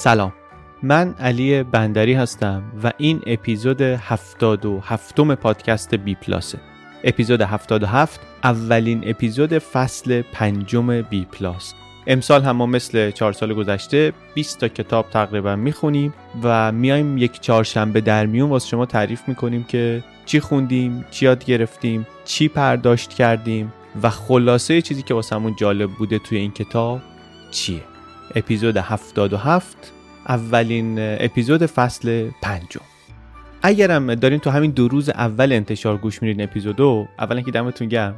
سلام. من علی بندری هستم و این اپیزود 77 م پادکست بی پلاسه. اپیزود 77 اولین اپیزود فصل پنجم بی پلاس. امسال هم ما مثل چهار سال گذشته 20 تا کتاب تقریبا می‌خونیم و میایم یک چهارشنبه در میون واسه شما تعریف می‌کنیم که چی خوندیم چی یاد گرفتیم چی پرداشت کردیم و خلاصه چیزی که واسمون جالب بوده توی این کتاب چیه؟ اپیزود 77 اولین اپیزود فصل پنجم. اگرم دارین تو همین دو روز اول انتشار گوش میرین اپیزودو اولا که دمتون گرم.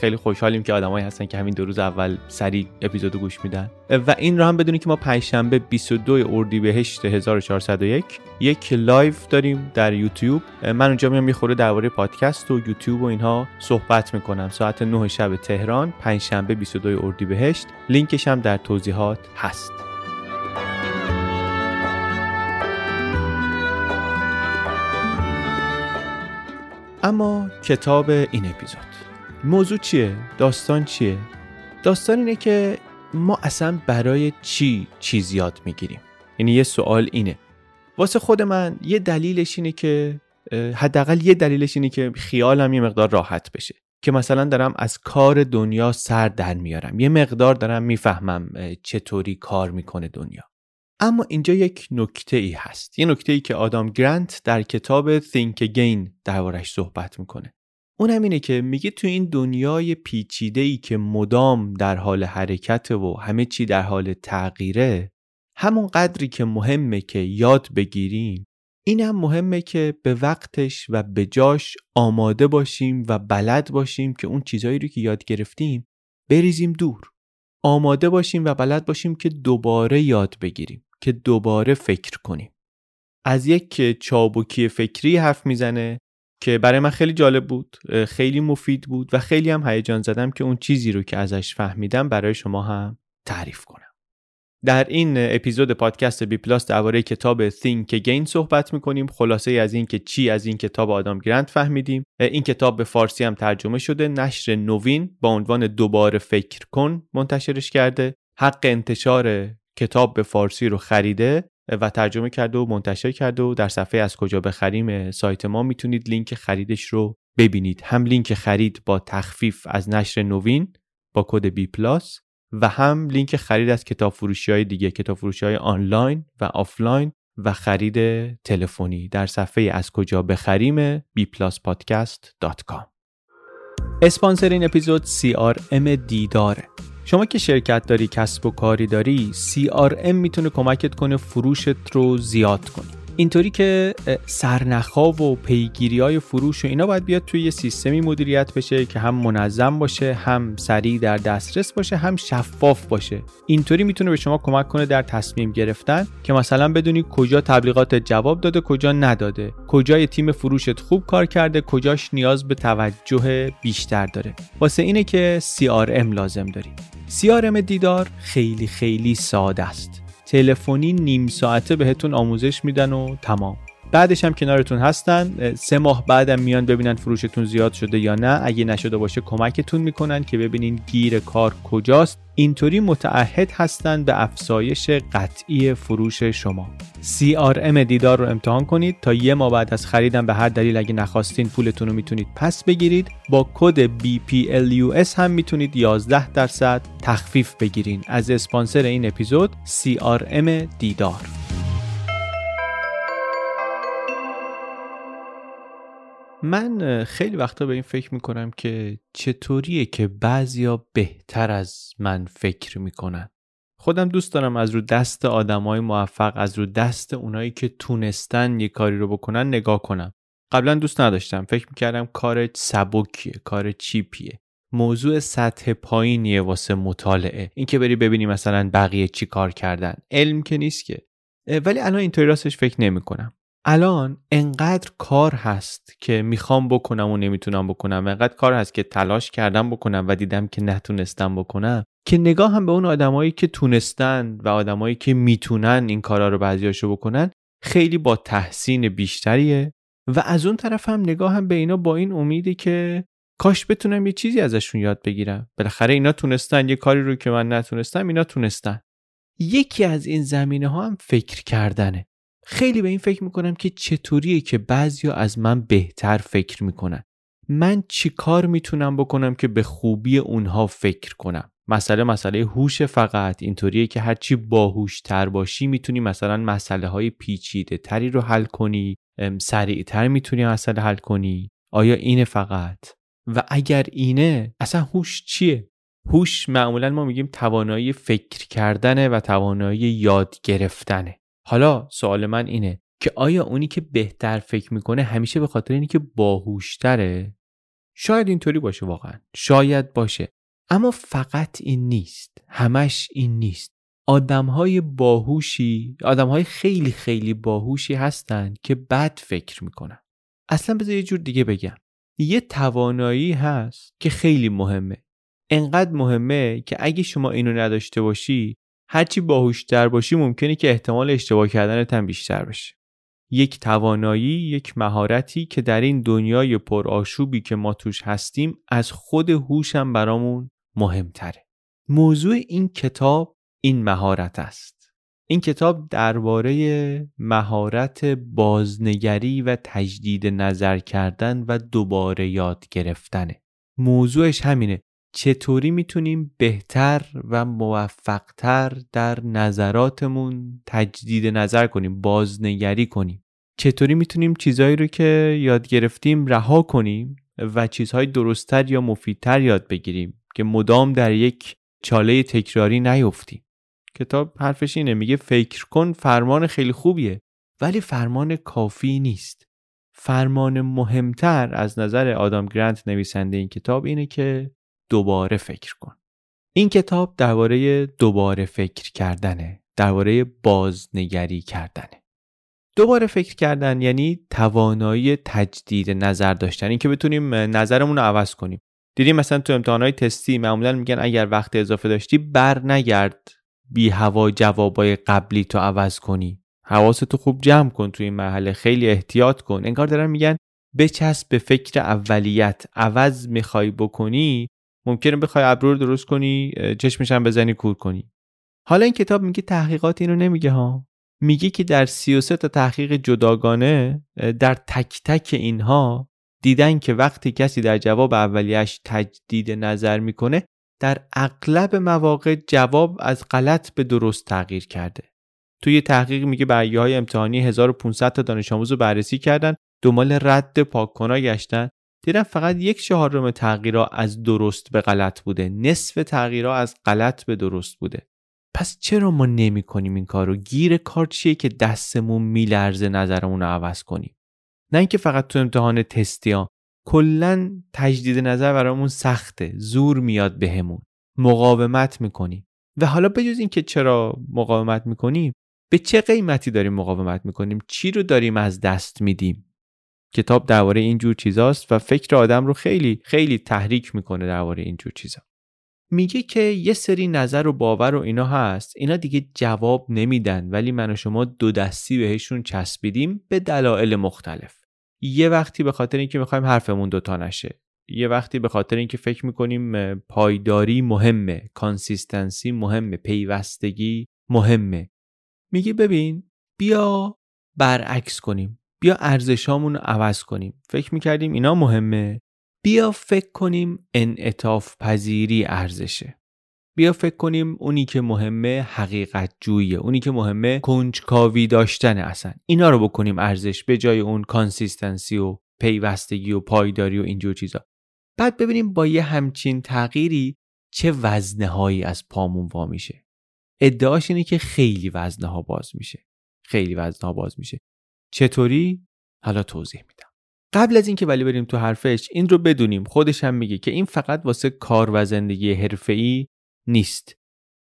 خیلی خوشحالیم که آدمایی هستن که همین دو روز اول سریع اپیزودو گوش میدن. و این رو هم بدونید که ما پنجشنبه 22 اردیبهشت 1401 یک live داریم در یوتیوب. من اونجا میام می‌خوام درباره پادکست و یوتیوب و اینها صحبت می‌کنم. ساعت 9 شب تهران پنجشنبه 22 اردیبهشت. لینکش هم در توضیحات هست. اما کتاب این اپیزود. موضوع چیه؟ داستان چیه؟ داستان اینه که ما اصلا برای چی چیز یاد می‌گیریم؟ یعنی یه سوال اینه. واسه خود من یه دلیلش اینه که حداقل یه دلیلش اینه که خیالم یه مقدار راحت بشه. که مثلا دارم از کار دنیا سر در میارم. یه مقدار دارم می‌فهمم چطوری کار می‌کنه دنیا. اما اینجا یک نکته ای هست. یه نکته ای که آدام گرانت در کتاب Think Again دربارش صحبت می‌کنه. اونم اینه که میگه تو این دنیای پیچیده ای که مدام در حال حرکت و همه چی در حال تغییره همون قدری که مهمه که یاد بگیریم این هم مهمه که به وقتش و به جاش آماده باشیم و بلد باشیم که اون چیزهایی رو که یاد گرفتیم بریزیم دور. آماده باشیم و بلد باشیم که دوباره یاد بگیریم. که دوباره فکر کنیم. از یک چابکی فکری حرف می‌زنه که برای من خیلی جالب بود خیلی مفید بود و خیلی هم هیجان زدم که اون چیزی رو که ازش فهمیدم برای شما هم تعریف کنم. در این اپیزود پادکست بی پلاس درباره کتاب Think Again صحبت می‌کنیم. خلاصه از این که چی از این کتاب آدم گرند فهمیدیم. این کتاب به فارسی هم ترجمه شده. نشر نوین با عنوان دوباره فکر کن منتشرش کرده. حق انتشار کتاب به فارسی رو خریده و ترجمه کرده و منتشر کرده و در صفحه از کجا بخریم سایت ما می‌تونید لینک خریدش رو ببینید. هم لینک خرید با تخفیف از نشر نوین با کد بی‌پلاس و هم لینک خرید از کتاب فروشی های دیگه کتاب فروشی های آنلاین و آفلاین و خرید تلفنی در صفحه از کجا بخریم bpluspodcast.com اسپانسر این اپیزود CRM دیداره شما که شرکت داری کسب و کاری داری CRM می‌تونه کمکت کنه فروشت رو زیاد کنی. اینطوری که سرنخا و پیگیری های فروش و اینا باید بیاد توی یه سیستمی مدیریت بشه که هم منظم باشه هم سریع در دسترس باشه هم شفاف باشه. اینطوری می‌تونه به شما کمک کنه در تصمیم گرفتن که مثلا بدونی کجا تبلیغات جواب داده کجا نداده. کجای تیم فروشت خوب کار کرده کجاش نیاز به توجه بیشتر داره. واسه اینه که CRM لازم داری. CRM دیدار خیلی خیلی ساده است. تلفنی نیم ساعته بهتون آموزش میدن و تمام. بعدش هم کنارتون هستن. سه ماه بعدم میان ببینن فروشتون زیاد شده یا نه. اگه نشده باشه کمکتون می‌کنن که ببینین گیر کار کجاست. اینطوری متعهد هستند به افزایش قطعی فروش شما. CRM دیدار رو امتحان کنید. تا یه ماه بعد از خریدن به هر دلیل اگه نخواستین پولتون رو می‌تونید پس بگیرید. با کد BPLUS هم می‌تونید 11 درصد تخفیف بگیرین. از اسپانسر این اپیزود CRM دیدار. من خیلی وقتا به این فکر می‌کنم که چطوریه که بعضیا بهتر از من فکر می‌کنن. خودم دوست دارم از رو دست آدمای موفق از رو دست اونایی که تونستن یه کاری رو بکنن نگاه کنم. قبلا دوست نداشتم. فکر می‌کردم کار سبکیه کار چیپیه. موضوع سطح پایینیه واسه مطالعه. اینکه بری ببینی مثلا بقیه چی کار کردن. علم که نیست که. ولی الان اینطوری راستش فکر نمی‌کنم. الان انقدر کار هست که می‌خوام بکنم و نمی‌تونم بکنم. انقدر کار هست که تلاش کردم بکنم و دیدم که نتونستم بکنم. که نگاه هم به اون آدمایی که تونستن و آدمایی که می‌تونن این کارا رو بعضیاشو بکنن خیلی با تحسین بیشتریه. و از اون طرف هم نگاه هم به اینا با این امیده که کاش بتونم یه چیزی ازشون یاد بگیرم. بالاخره اینا تونستن یه کاری رو که من نتونستم اینا تونستن. یکی از این زمینه ها هم فکر کردنه. خیلی به این فکر می‌کنم که چطوریه که بعضیا از من بهتر فکر می‌کنن. من چی کار می‌تونم بکنم که به خوبی اونها فکر کنم؟ مسئله مسئله هوش فقط اینطوریه که هرچی باهوشتر باشی می‌تونی مثلا مسئله های پیچیده تری رو حل کنی سریعتر می‌تونی مسئله حل کنی. آیا اینه فقط؟ و اگر اینه اصلا هوش چیه؟ هوش معمولا ما میگیم توانایی فکر کردنه و توانایی یاد گرفتنه. حالا سوال من اینه که آیا اونی که بهتر فکر می‌کنه همیشه به خاطر اینی که باهوشتره؟ شاید اینطوری باشه واقعا. شاید باشه. اما فقط این نیست. همش این نیست. آدمهای باهوشی آدمهای خیلی خیلی باهوشی هستند که بد فکر می‌کنن. اصلا بذار یه جور دیگه بگم. یه توانایی هست که خیلی مهمه. انقدر مهمه که اگه شما اینو نداشته باشی هرچی باهوشتر باشی ممکنه که احتمال اشتباه کردنت هم بیشتر بشه. یک توانایی یک مهارتی که در این دنیای پرآشوبی که ما توش هستیم از خود هوشم برامون مهمتره. موضوع این کتاب این مهارت است. این کتاب درباره مهارت بازنگری و تجدید نظر کردن و دوباره یاد گرفتنه. موضوعش همینه. چطوری می‌تونیم بهتر و موفقتر در نظراتمون تجدید نظر کنیم بازنگری کنیم؟ چطوری می‌تونیم چیزهایی رو که یاد گرفتیم رها کنیم و چیزهای درستتر یا مفیدتر یاد بگیریم که مدام در یک چاله تکراری نیفتیم؟ کتاب حرفش اینه میگه فکر کن فرمان خیلی خوبیه ولی فرمان کافی نیست. فرمان مهمتر از نظر آدام گرانت نویسنده این کتاب اینه که دوباره فکر کن. این کتاب درباره دوباره فکر کردنه درباره بازنگری کردنه. دوباره فکر کردن یعنی توانایی تجدید نظر داشتن اینکه بتونیم نظرمون رو عوض کنیم. دیدیم مثلا تو امتحانات تستی معمولا میگن اگر وقت اضافه داشتی بر نگرد بی هوا جوابای قبلی تو عوض کنی. حواستو خوب جمع کن تو این مرحله خیلی احتیاط کن. انگار دارن میگن بچسب به فکر اولیت عوض می‌خوای بکنی ممکنه بخوای ابرو رو درست کنی چشمش هم بزنی کور کنی. حالا این کتاب میگه تحقیقات اینو نمیگه ها. میگه که در 33 تا تحقیق جداگانه در تک تک اینها دیدن که وقتی کسی در جواب اولیش تجدید نظر می‌کنه در اغلب مواقع جواب از غلط به درست تغییر کرده. توی تحقیق میگه برگه های امتحانی 1500 تا دانش آموز رو بررسی کردن دنبال رد پاککنا گشتن. دیدم فقط یک چهارم تغییرها از درست به غلط بوده. نصف تغییرها از غلط به درست بوده. پس چرا ما نمی کنیم این کار رو گیر کار چیه که دستمون میلرزه نظرمون رو عوض کنیم؟ نه اینکه فقط تو امتحان تستی ها کلا تجدید نظر برامون سخته. زور میاد بهمون. مقاومت می‌کنیم. و حالا بجز اینکه چرا مقاومت می‌کنیم به چه قیمتی داریم مقاومت می‌کنیم؟ چی رو داریم از دست میدیم؟ کتاب درباره اینجور چیزاست و فکر آدم رو خیلی خیلی تحریک می‌کنه درباره اینجور چیزا. میگه که یه سری نظر و باور و اینا هست اینا دیگه جواب نمیدن ولی من و شما دو دستی بهشون چسبیدیم به دلایل مختلف. یه وقتی به خاطر اینکه می‌خوایم حرفمون دوتا نشه. یه وقتی به خاطر اینکه فکر می‌کنیم پایداری مهمه consistency مهمه پیوستگی مهمه. میگه ببین بیا برعکس کنیم. بیا ارزشامون رو عوض کنیم. فکر می‌کردیم اینا مهمه. بیا فکر کنیم انعطاف پذیری ارزشه. بیا فکر کنیم اونی که مهمه حقیقت جویه اونی که مهمه کنجکاوی داشتن اصلا. اینا رو بکنیم ارزش به جای اون consistency و پیوستگی و پایداری و اینجور چیزا. بعد ببینیم با یه همچین تغییری چه وزنه هایی از پامون وا میشه ادعاش اینه که خیلی وزنه ها باز میشه. خیلی وزنه ها باز میشه. چطوری؟ حالا توضیح میدم. قبل از اینکه ولی بریم تو حرفش این رو بدونیم. خودش هم میگه که این فقط واسه کار و زندگی حرفه‌ای نیست.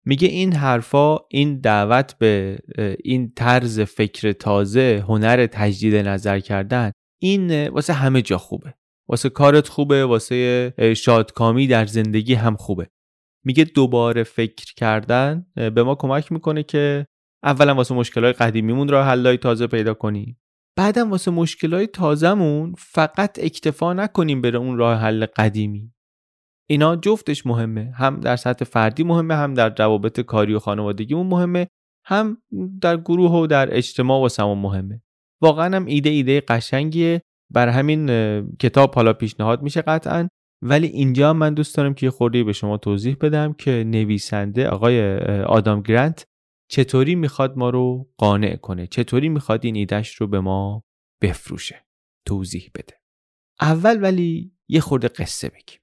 میگه این حرفا این دعوت به این طرز فکر تازه هنر تجدید نظر کردن این واسه همه جا خوبه. واسه کارت خوبه واسه شادکامی در زندگی هم خوبه. میگه دوباره فکر کردن به ما کمک می‌کنه که اولا واسه مشکلات قدیمیمون راه حلای تازه پیدا کنیم بعدم واسه مشکلات تازهمون فقط اکتفا نکنیم بره اون راه حل قدیمی. اینا جفتش مهمه. هم در سطح فردی مهمه هم در روابط کاری و خانوادگیمون مهمه هم در گروه و در اجتماع و سمون مهمه. واقعا هم ایده ایده قشنگیه. برا همین کتاب حالا پیشنهاد میشه قطعا. ولی اینجا من دوست دارم که یه خوردی به شما توضیح بدم که نویسنده آقای آدام گرانت چطوری می‌خواد ما رو قانع کنه؟ چطوری می‌خواد این ایدهش رو به ما بفروشه؟ توضیح بده. اول ولی یه خورده قصه بگیم.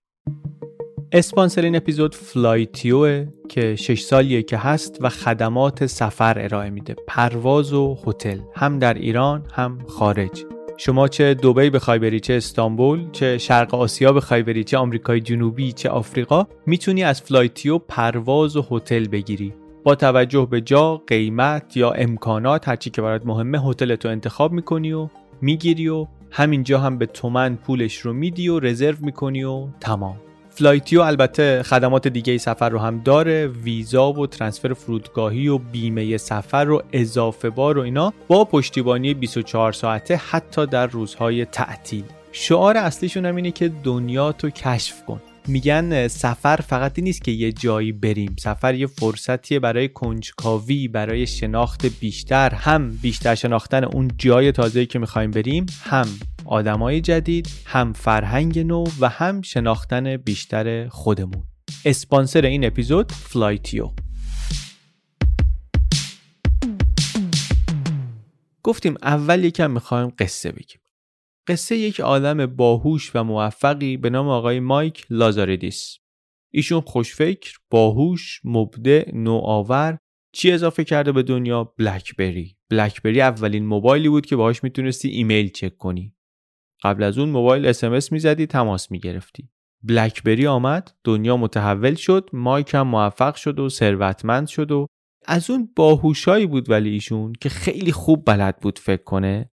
اسپانسر این اپیزود فلایتیو که 6 سالیه که هست و خدمات سفر ارائه میده. پرواز و هتل. هم در ایران هم خارج. شما چه دبی بخوای بری چه استانبول چه شرق آسیا بخوای بری چه آمریکای جنوبی چه آفریقا می‌تونی از فلایتیو پرواز و هتل بگیری. با توجه به جا قیمت یا امکانات هرچی که برات مهمه هتل تو انتخاب می‌کنی و می‌گیری و همینجا هم به تومن پولش رو میدی و رزرو می‌کنی و تمام. فلایتیو البته خدمات دیگه سفر رو هم داره ویزا و ترانسفر فرودگاهی و بیمه سفر و اضافه بار و اینا با پشتیبانی 24 ساعته حتی در روزهای تعطیل. شعار اصلیشون هم اینه که دنیا تو کشف کن. میگن سفر فقط نیست که یه جایی بریم. سفر یه فرصتیه برای کنجکاوی برای شناخت بیشتر. هم بیشتر شناختن اون جای تازه‌ای که می‌خوایم بریم هم آدمای جدید هم فرهنگ نو و هم شناختن بیشتر خودمون. اسپانسر این اپیزود فلایتیو. گفتیم اول یکم می‌خوایم قصه بگیم. قصه یک آدم باهوش و موفقی به نام آقای مایک لازاردیس ایشون خوشفکر، باهوش، مبدع، نوآور چی اضافه کرده به دنیا؟ بلکبری. بلکبری اولین موبایلی بود که باهاش می‌تونستی ایمیل چک کنی. قبل از اون موبایل اسمس می‌زدی تماس می‌گرفتی. بلکبری آمد، دنیا متحول شد، مایک هم موفق شد و ثروتمند شد و از اون باهوشایی بود ولی ایشون که خیلی خوب بلد بود فکر کنه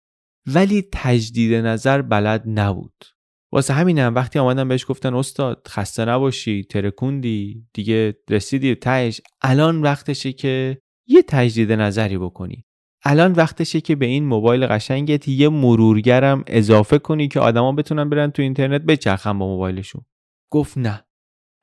ولی تجدید نظر بلد نبود. واسه همینم وقتی آمدن بهش گفتن استاد خسته نباشی ترکوندی دیگه رسیدی تهش. الان وقتشه که یه تجدید نظری بکنی. الان وقتشه که به این موبایل قشنگت یه مرورگرم اضافه کنی که آدما بتونن برن تو اینترنت بچرخن با موبایلشون. گفت نه.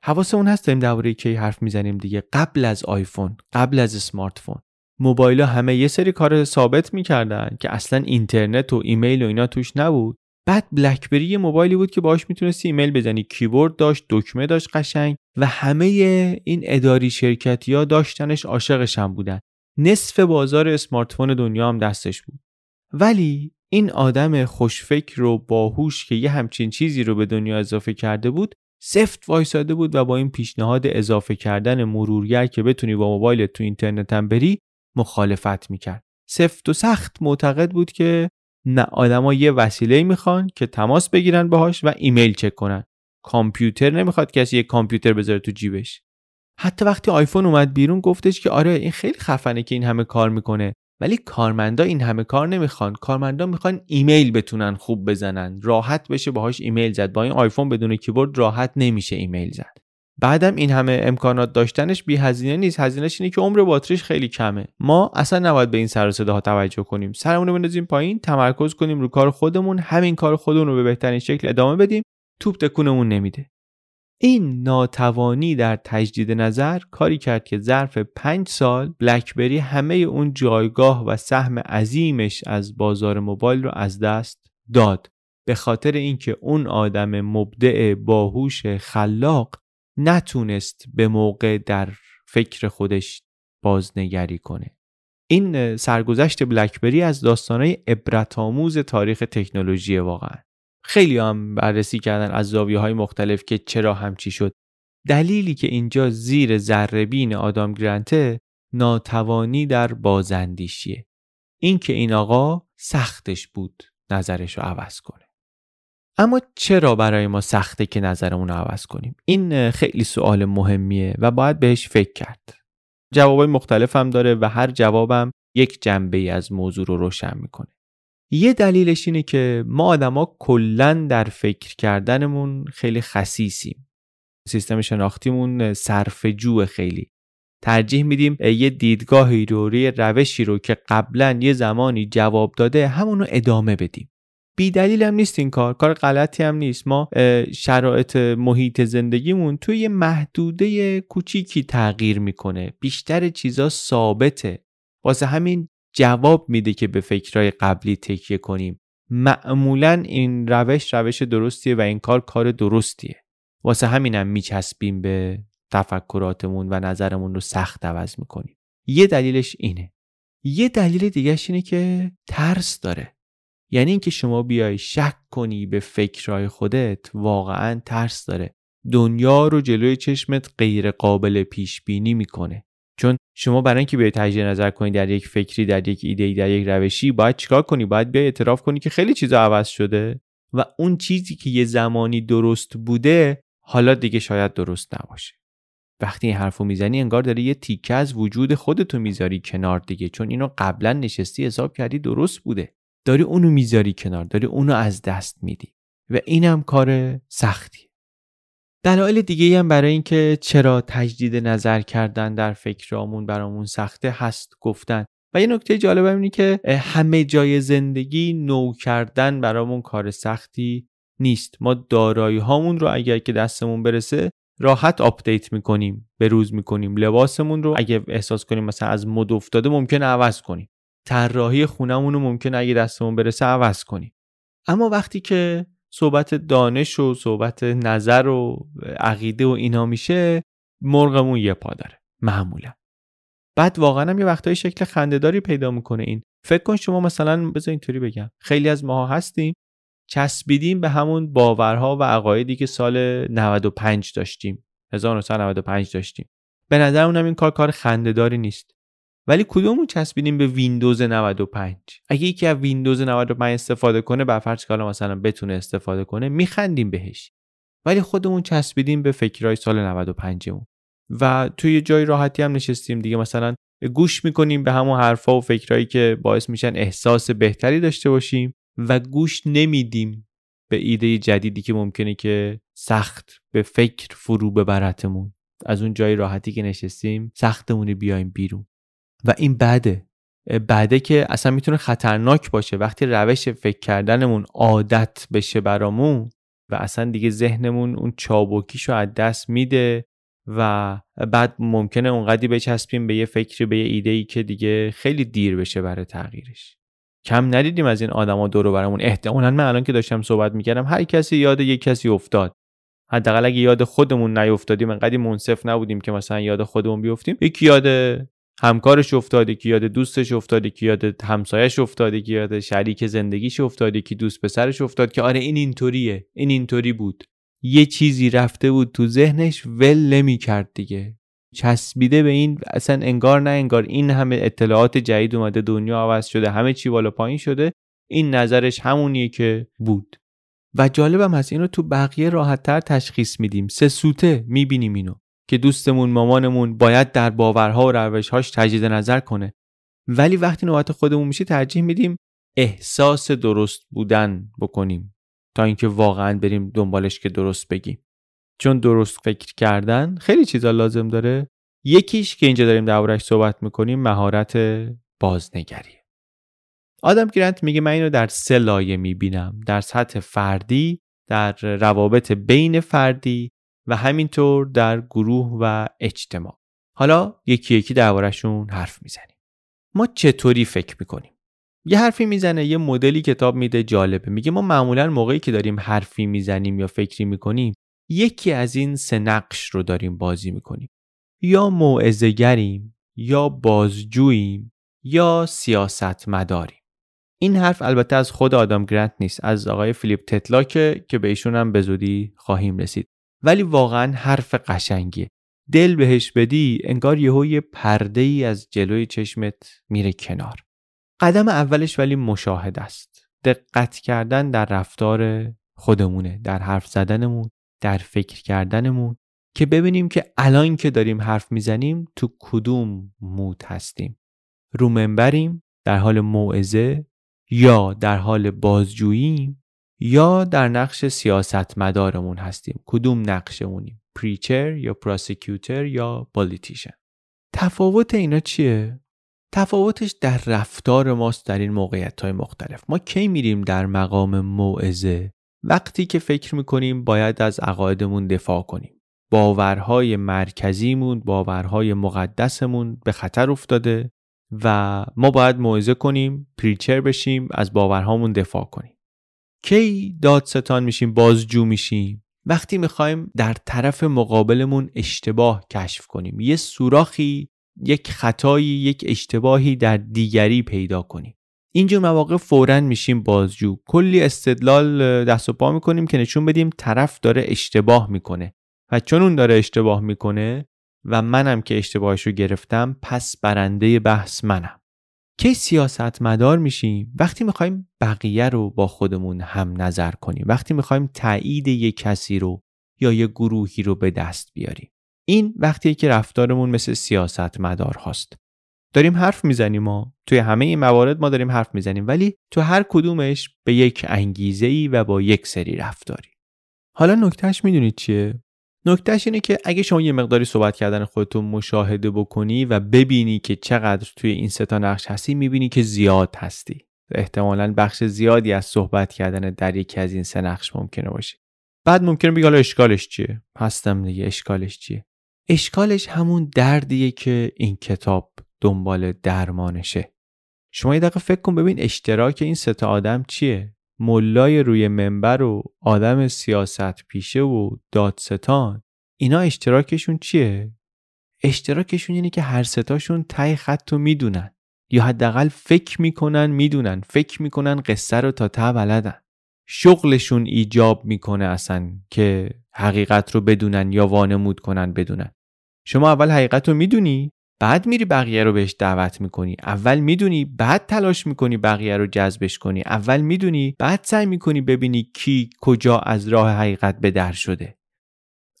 حواسمون هست داریم درباره کی حرف می‌زنیم دیگه؟ قبل از آیفون قبل از smart phone موبایل همه یه سری کار ثابت می‌کردن که اصلا اینترنت و ایمیل و اینا توش نبود. بعد بلکبری یه موبایلی بود که باهاش می‌تونستی ایمیل بزنی. کیبورد داشت دکمه داشت قشنگ و همه این اداری شرکتی ها داشتنش عاشقش هم بودن. نصف بازار smart phone دنیا هم دستش بود. ولی این آدم خوشفکر و باهوش که یه همچین چیزی رو به دنیا اضافه کرده بود سفت وایساده بود و با این پیشنهاد اضافه کردن مرورگر که بتونی با موبایل تو اینترنت هم بری مخالفت می‌کرد. سفت و سخت معتقد بود که نه آدما یه وسیله می‌خوان که تماس بگیرن باهاش و ایمیل چک کنن. کامپیوتر نمی‌خواد کسی یک کامپیوتر بذاره تو جیبش. حتی وقتی آیفون اومد بیرون گفتش که آره این خیلی خفنه که این همه کار می‌کنه. ولی کارمندا این همه کار نمی‌خوان. کارمندا می‌خوان ایمیل بتونن خوب بزنن. راحت بشه باهاش ایمیل زد. با این آیفون بدون کیبورد راحت نمیشه ایمیل زد. بعدم این همه امکانات داشتنش بی هزینه نیست. هزینهش اینه که عمر باتریش خیلی کمه. ما اصلا نباید به این سر و صداها توجه کنیم. سرمون رو بندازیم پایین تمرکز کنیم رو کار خودمون. همین کار خودمون رو به بهترین شکل ادامه بدیم. توپ تکونمون نمیده. این ناتوانی در تجدید نظر کاری کرد که ظرف پنج سال بلکبری همه اون جایگاه و سهم عظیمش از بازار موبایل رو از دست داد. به خاطر اینکه اون آدم مبدع باهوش خلاق نتونست به موقع در فکر خودش بازنگری کنه. این سرگذشت بلکبری از داستانهای عبرت آموز تاریخ تکنولوژی واقعا. خیلی هم بررسی کردن از زاویه های مختلف که چرا همچی شد. دلیلی که اینجا زیر ذربین آدام گرانته ناتوانی در بازندیشیه اینکه این آقا سختش بود نظرش رو عوض کنه. اما چرا برای ما سخته که نظرمون رو عوض کنیم؟ این خیلی سوال مهمیه و باید بهش فکر کرد. جوابای مختلف هم داره و هر جوابم یک جنبه ای از موضوع رو روشن می‌کنه. یه دلیلش اینه که ما آدما کلا در فکر کردنمون خیلی خصیصیم. سیستم شناختیمون صرف جو خیلی. ترجیح میدیم یه دیدگاهی رو روی روشی رو که قبلا یه زمانی جواب داده همونو ادامه بدیم. بی دلیل هم نیست این کار. کار غلطی هم نیست. ما شرایط محیط زندگیمون توی یه محدوده کوچیکی تغییر می‌کنه. بیشتر چیزا ثابته. واسه همین جواب میده که به فکرهای قبلی تکیه کنیم. معمولا این روش روش درستیه و این کار کار درستیه. واسه همینم میچسبیم به تفکراتمون و نظرمون رو سخت عوض می‌کنیم. یه دلیلش اینه. یه دلیل دیگهش اینه که ترس داره. یعنی اینکه شما بیای شک کنی به فکرهای خودت واقعا ترس داره. دنیا رو جلوی چشمت غیر قابل پیش بینی می‌کنه. چون شما برای اینکه بیای تجدید نظر کنی در یک فکری در یک ایده در یک روشی باید چیکار کنی؟ باید بیای اعتراف کنی که خیلی چیزا عوض شده و اون چیزی که یه زمانی درست بوده حالا دیگه شاید درست نباشه. وقتی این حرفو می‌زنی انگار داری یه تیکه از وجود خودتو می‌ذاری کنار دیگه چون اینو قبلا نشستی حساب کردی درست بوده. داری اونو می‌ذاری کنار داری اونو از دست میدی و اینم کار سختی دلایل دیگه هم برای اینکه چرا تجدید نظر کردن در فکرامون برامون سخته هست گفتن. و یه نکته جالب اینه که همه جای زندگی نو کردن برامون کار سختی نیست. ما دارایی هامون رو اگر که دستمون برسه راحت آپدیت می‌کنیم به روز می‌کنیم لباسمون رو اگه احساس کنیم مثلا از مد افتاده ممکن عوض کنیم. طراحی خونمون رو ممکن اگه دستمون برسه عوض کنیم. اما وقتی که صحبت دانش و صحبت نظر و عقیده و اینا میشه مرغمون یه پا داره. معمولا. بعد واقعا هم یه وقتای شکل خندهداری پیدا می‌کنه این. فکر کن شما مثلا بذار اینطوری بگم. خیلی از ماها هستیم چسبیدیم به همون باورها و عقایدی که سال 95 داشتیم. 1995 داشتیم. به نظر اونم این کار کار خندهداری نیست. ولی کدومون چسبیدیم به ویندوز 95 اگه یکی از ویندوز 95 استفاده کنه بر فرض که مثلا بتونه استفاده کنه میخندیم بهش. ولی خودمون چسبیدیم به فکرهای سال 95 مون و توی جای راحتی هم نشستیم دیگه. مثلا گوش می‌کنیم به همون حرفا و فکرهایی که باعث میشن احساس بهتری داشته باشیم و گوش نمیدیم به ایده جدیدی که ممکنه که سخت به فکر فرو ببرتمون. از اون جای راحتی که نشستیم سختمون بیایم بیرون. و این بده. بعده که اصلا می‌تونه خطرناک باشه. وقتی روش فکر کردنمون عادت بشه برامون و اصلا دیگه ذهنمون اون چابکیشو از دست میده و بعد ممکنه اونقدی بچسبیم به یه فکری به یه ایده ای که دیگه خیلی دیر بشه برای تغییرش. کم ندیدیم از این آدما دور برامون احتمالا من الان که داشتم صحبت می‌کردم هر کسی یاد یه کسی افتاد. حداقل اگه یاد خودمون نیافتادیم انقدی منصف نبودیم که مثلا یاد خودمون بیفتیم. یکی یاد همکارش افتاده که یاد دوستش افتاده که یاد همسایش افتاده که یاد شریک زندگیش افتاده که دوست پسرش افتاد که آره این اینطوریه این اینطوری بود. یه چیزی رفته بود تو ذهنش ول نمی کرد دیگه. چسبیده به این اصلا انگار نه انگار این همه اطلاعات جدید اومده دنیا عوض شده همه چی بالا پایین شده این نظرش همونیه که بود. و جالبم هست اینو تو بقیه راحتتر تشخیص میدیم. سه سوته می‌بینیم اینو. که دوستمون مامانمون باید در باورها و روشهاش تجدید نظر کنه. ولی وقتی نوبت خودمون میشه ترجیح میدیم احساس درست بودن بکنیم تا اینکه واقعا بریم دنبالش که درست بگیم. چون درست فکر کردن خیلی چیزا لازم داره. یکیش که اینجا داریم دربارش صحبت می‌کنیم مهارت بازنگری. آدم گرنت میگه من اینو در سه لایه می‌بینم. در سطح فردی در روابط بین فردی و همینطور در گروه و اجتماع. حالا یکی یکی دربارهشون حرف می‌زنیم. ما چطوری فکر می‌کنیم؟ یه حرفی می‌زنه یه مدلی کتاب میده جالبه. میگه ما معمولا موقعی که داریم حرفی می‌زنیم یا فکری می‌کنیم یکی از این سه نقش رو داریم بازی می‌کنیم. یا موعظه‌گریم یا بازجوییم یا سیاست مداریم این حرف البته از خود آدام گرنت نیست از آقای فیلیپ تتلاکه که به ایشون هم به زودی خواهیم رسید. ولی واقعا حرف قشنگیه. دل بهش بدی انگار یهو یه پرده ای از جلوی چشمت میره کنار. قدم اولش ولی مشاهده است. دقت کردن در رفتار خودمونه در حرف زدنمون در فکر کردنمون که ببینیم که الان که داریم حرف می‌زنیم تو کدوم مود هستیم. رو منبریم در حال موعظه یا در حال بازجویی یا در نقش سیاست مدارمون هستیم. کدوم نقشمونیم؟ پریچر یا پراسیکیوتر یا پالیتیشن تفاوت اینا چیه؟ تفاوتش در رفتار ماست در این موقعیت های مختلف. ما کی میریم در مقام موعظه؟ وقتی که فکر می‌کنیم باید از عقایدمون دفاع کنیم. باورهای مرکزیمون باورهای مقدسمون به خطر افتاده و ما باید موعظه کنیم پریچر بشیم از باورهامون دفاع کنیم. کی دادستان میشیم بازجو میشیم؟ وقتی می‌خوایم در طرف مقابلمون اشتباه کشف کنیم یه سوراخی یک خطایی یک اشتباهی در دیگری پیدا کنیم. اینجور مواقع فورا میشیم بازجو. کلی استدلال دست و پا می‌کنیم که نشون بدیم طرف داره اشتباه می‌کنه. و چون اون داره اشتباه می‌کنه و منم که اشتباهش رو گرفتم پس برنده بحث منم. کی سیاست مدار میشیم؟ وقتی می‌خوایم بقیه رو با خودمون هم نظر کنیم وقتی می‌خوایم تایید یک کسی رو یا یک گروهی رو به دست بیاریم. این وقتی که رفتارمون مثل سیاست مدار هاست. داریم حرف می‌زنیم ما توی همه این موارد ما داریم حرف می‌زنیم ولی تو هر کدومش به یک انگیزه ای و با یک سری رفتاری. حالا نکتهش می‌دونید چیه؟ نکتهش اینه که اگه شما یه مقداری صحبت کردن خودتون مشاهده بکنی و ببینی که چقدر توی این ستا نقش هستی می‌بینی که زیاد هستی. احتمالا بخش زیادی از صحبت کردن در یکی از این سه نقش ممکنه باشه. بعد ممکنه بگی حالا اشکالش چیه؟ هستم دیگه اشکالش چیه؟ اشکالش همون دردیه که این کتاب دنبال درمانشه. شما یه دقیقه فکر کن ببین اشتراک این ستا آدم چیه؟ ملای روی منبر و آدم سیاست پیشه و دادستان. اینا اشتراکشون چیه؟ اشتراکشون اینه که هر ستاشون تای خط رو می‌دونن. یا حداقل فکر می‌کنن می‌دونن. فکر می‌کنن قصه رو تا ته بلدن. شغلشون ایجاب می‌کنه اصلا که حقیقت رو بدونن یا وانمود کنن بدونن. شما اول حقیقت رو می‌دونی؟ بعد میری بقیه رو بهش دعوت می‌کنی. اول می‌دونی بعد تلاش می‌کنی بقیه رو جذبش کنی. اول می‌دونی بعد سعی می‌کنی ببینی کی کجا از راه حقیقت به در شده.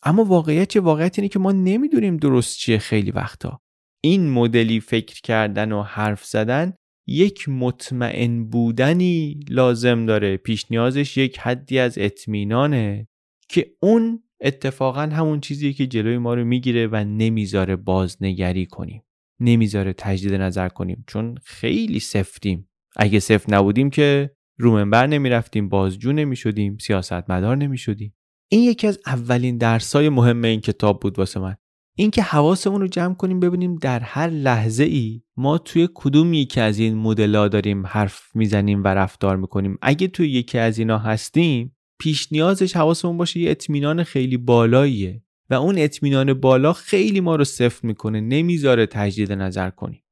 اما واقعیت چه؟ واقعیت اینه که ما نمی‌دونیم درست چیه خیلی وقتا. این مدلی فکر کردن و حرف زدن یک مطمئن بودنی لازم داره. پیش نیازش یک حدی از اطمینانه که اون اتفاقا همون چیزیه که جلوی ما رو می‌گیره و نمی‌ذاره بازنگری کنیم. نمی‌ذاره تجدید نظر کنیم. چون خیلی سفتیم. اگه سفت نبودیم که رومنبر نمی‌رفتیم بازجو نمی‌شدیم سیاست مدار نمی‌شدیم. این یکی از اولین درسای مهم این کتاب بود واسه من. اینکه حواسمون رو جمع کنیم ببینیم در هر لحظه ای ما توی کدوم یکی از این مدل‌ها داریم حرف می‌زنیم و رفتار می‌کنیم. اگه توی یکی از اینا هستیم پیش نیازش حواسمون باشه یه اطمینان خیلی بالاییه. و اون اطمینان بالا خیلی ما رو صفر می‌کنه نمی‌ذاره تجدید نظر کنی.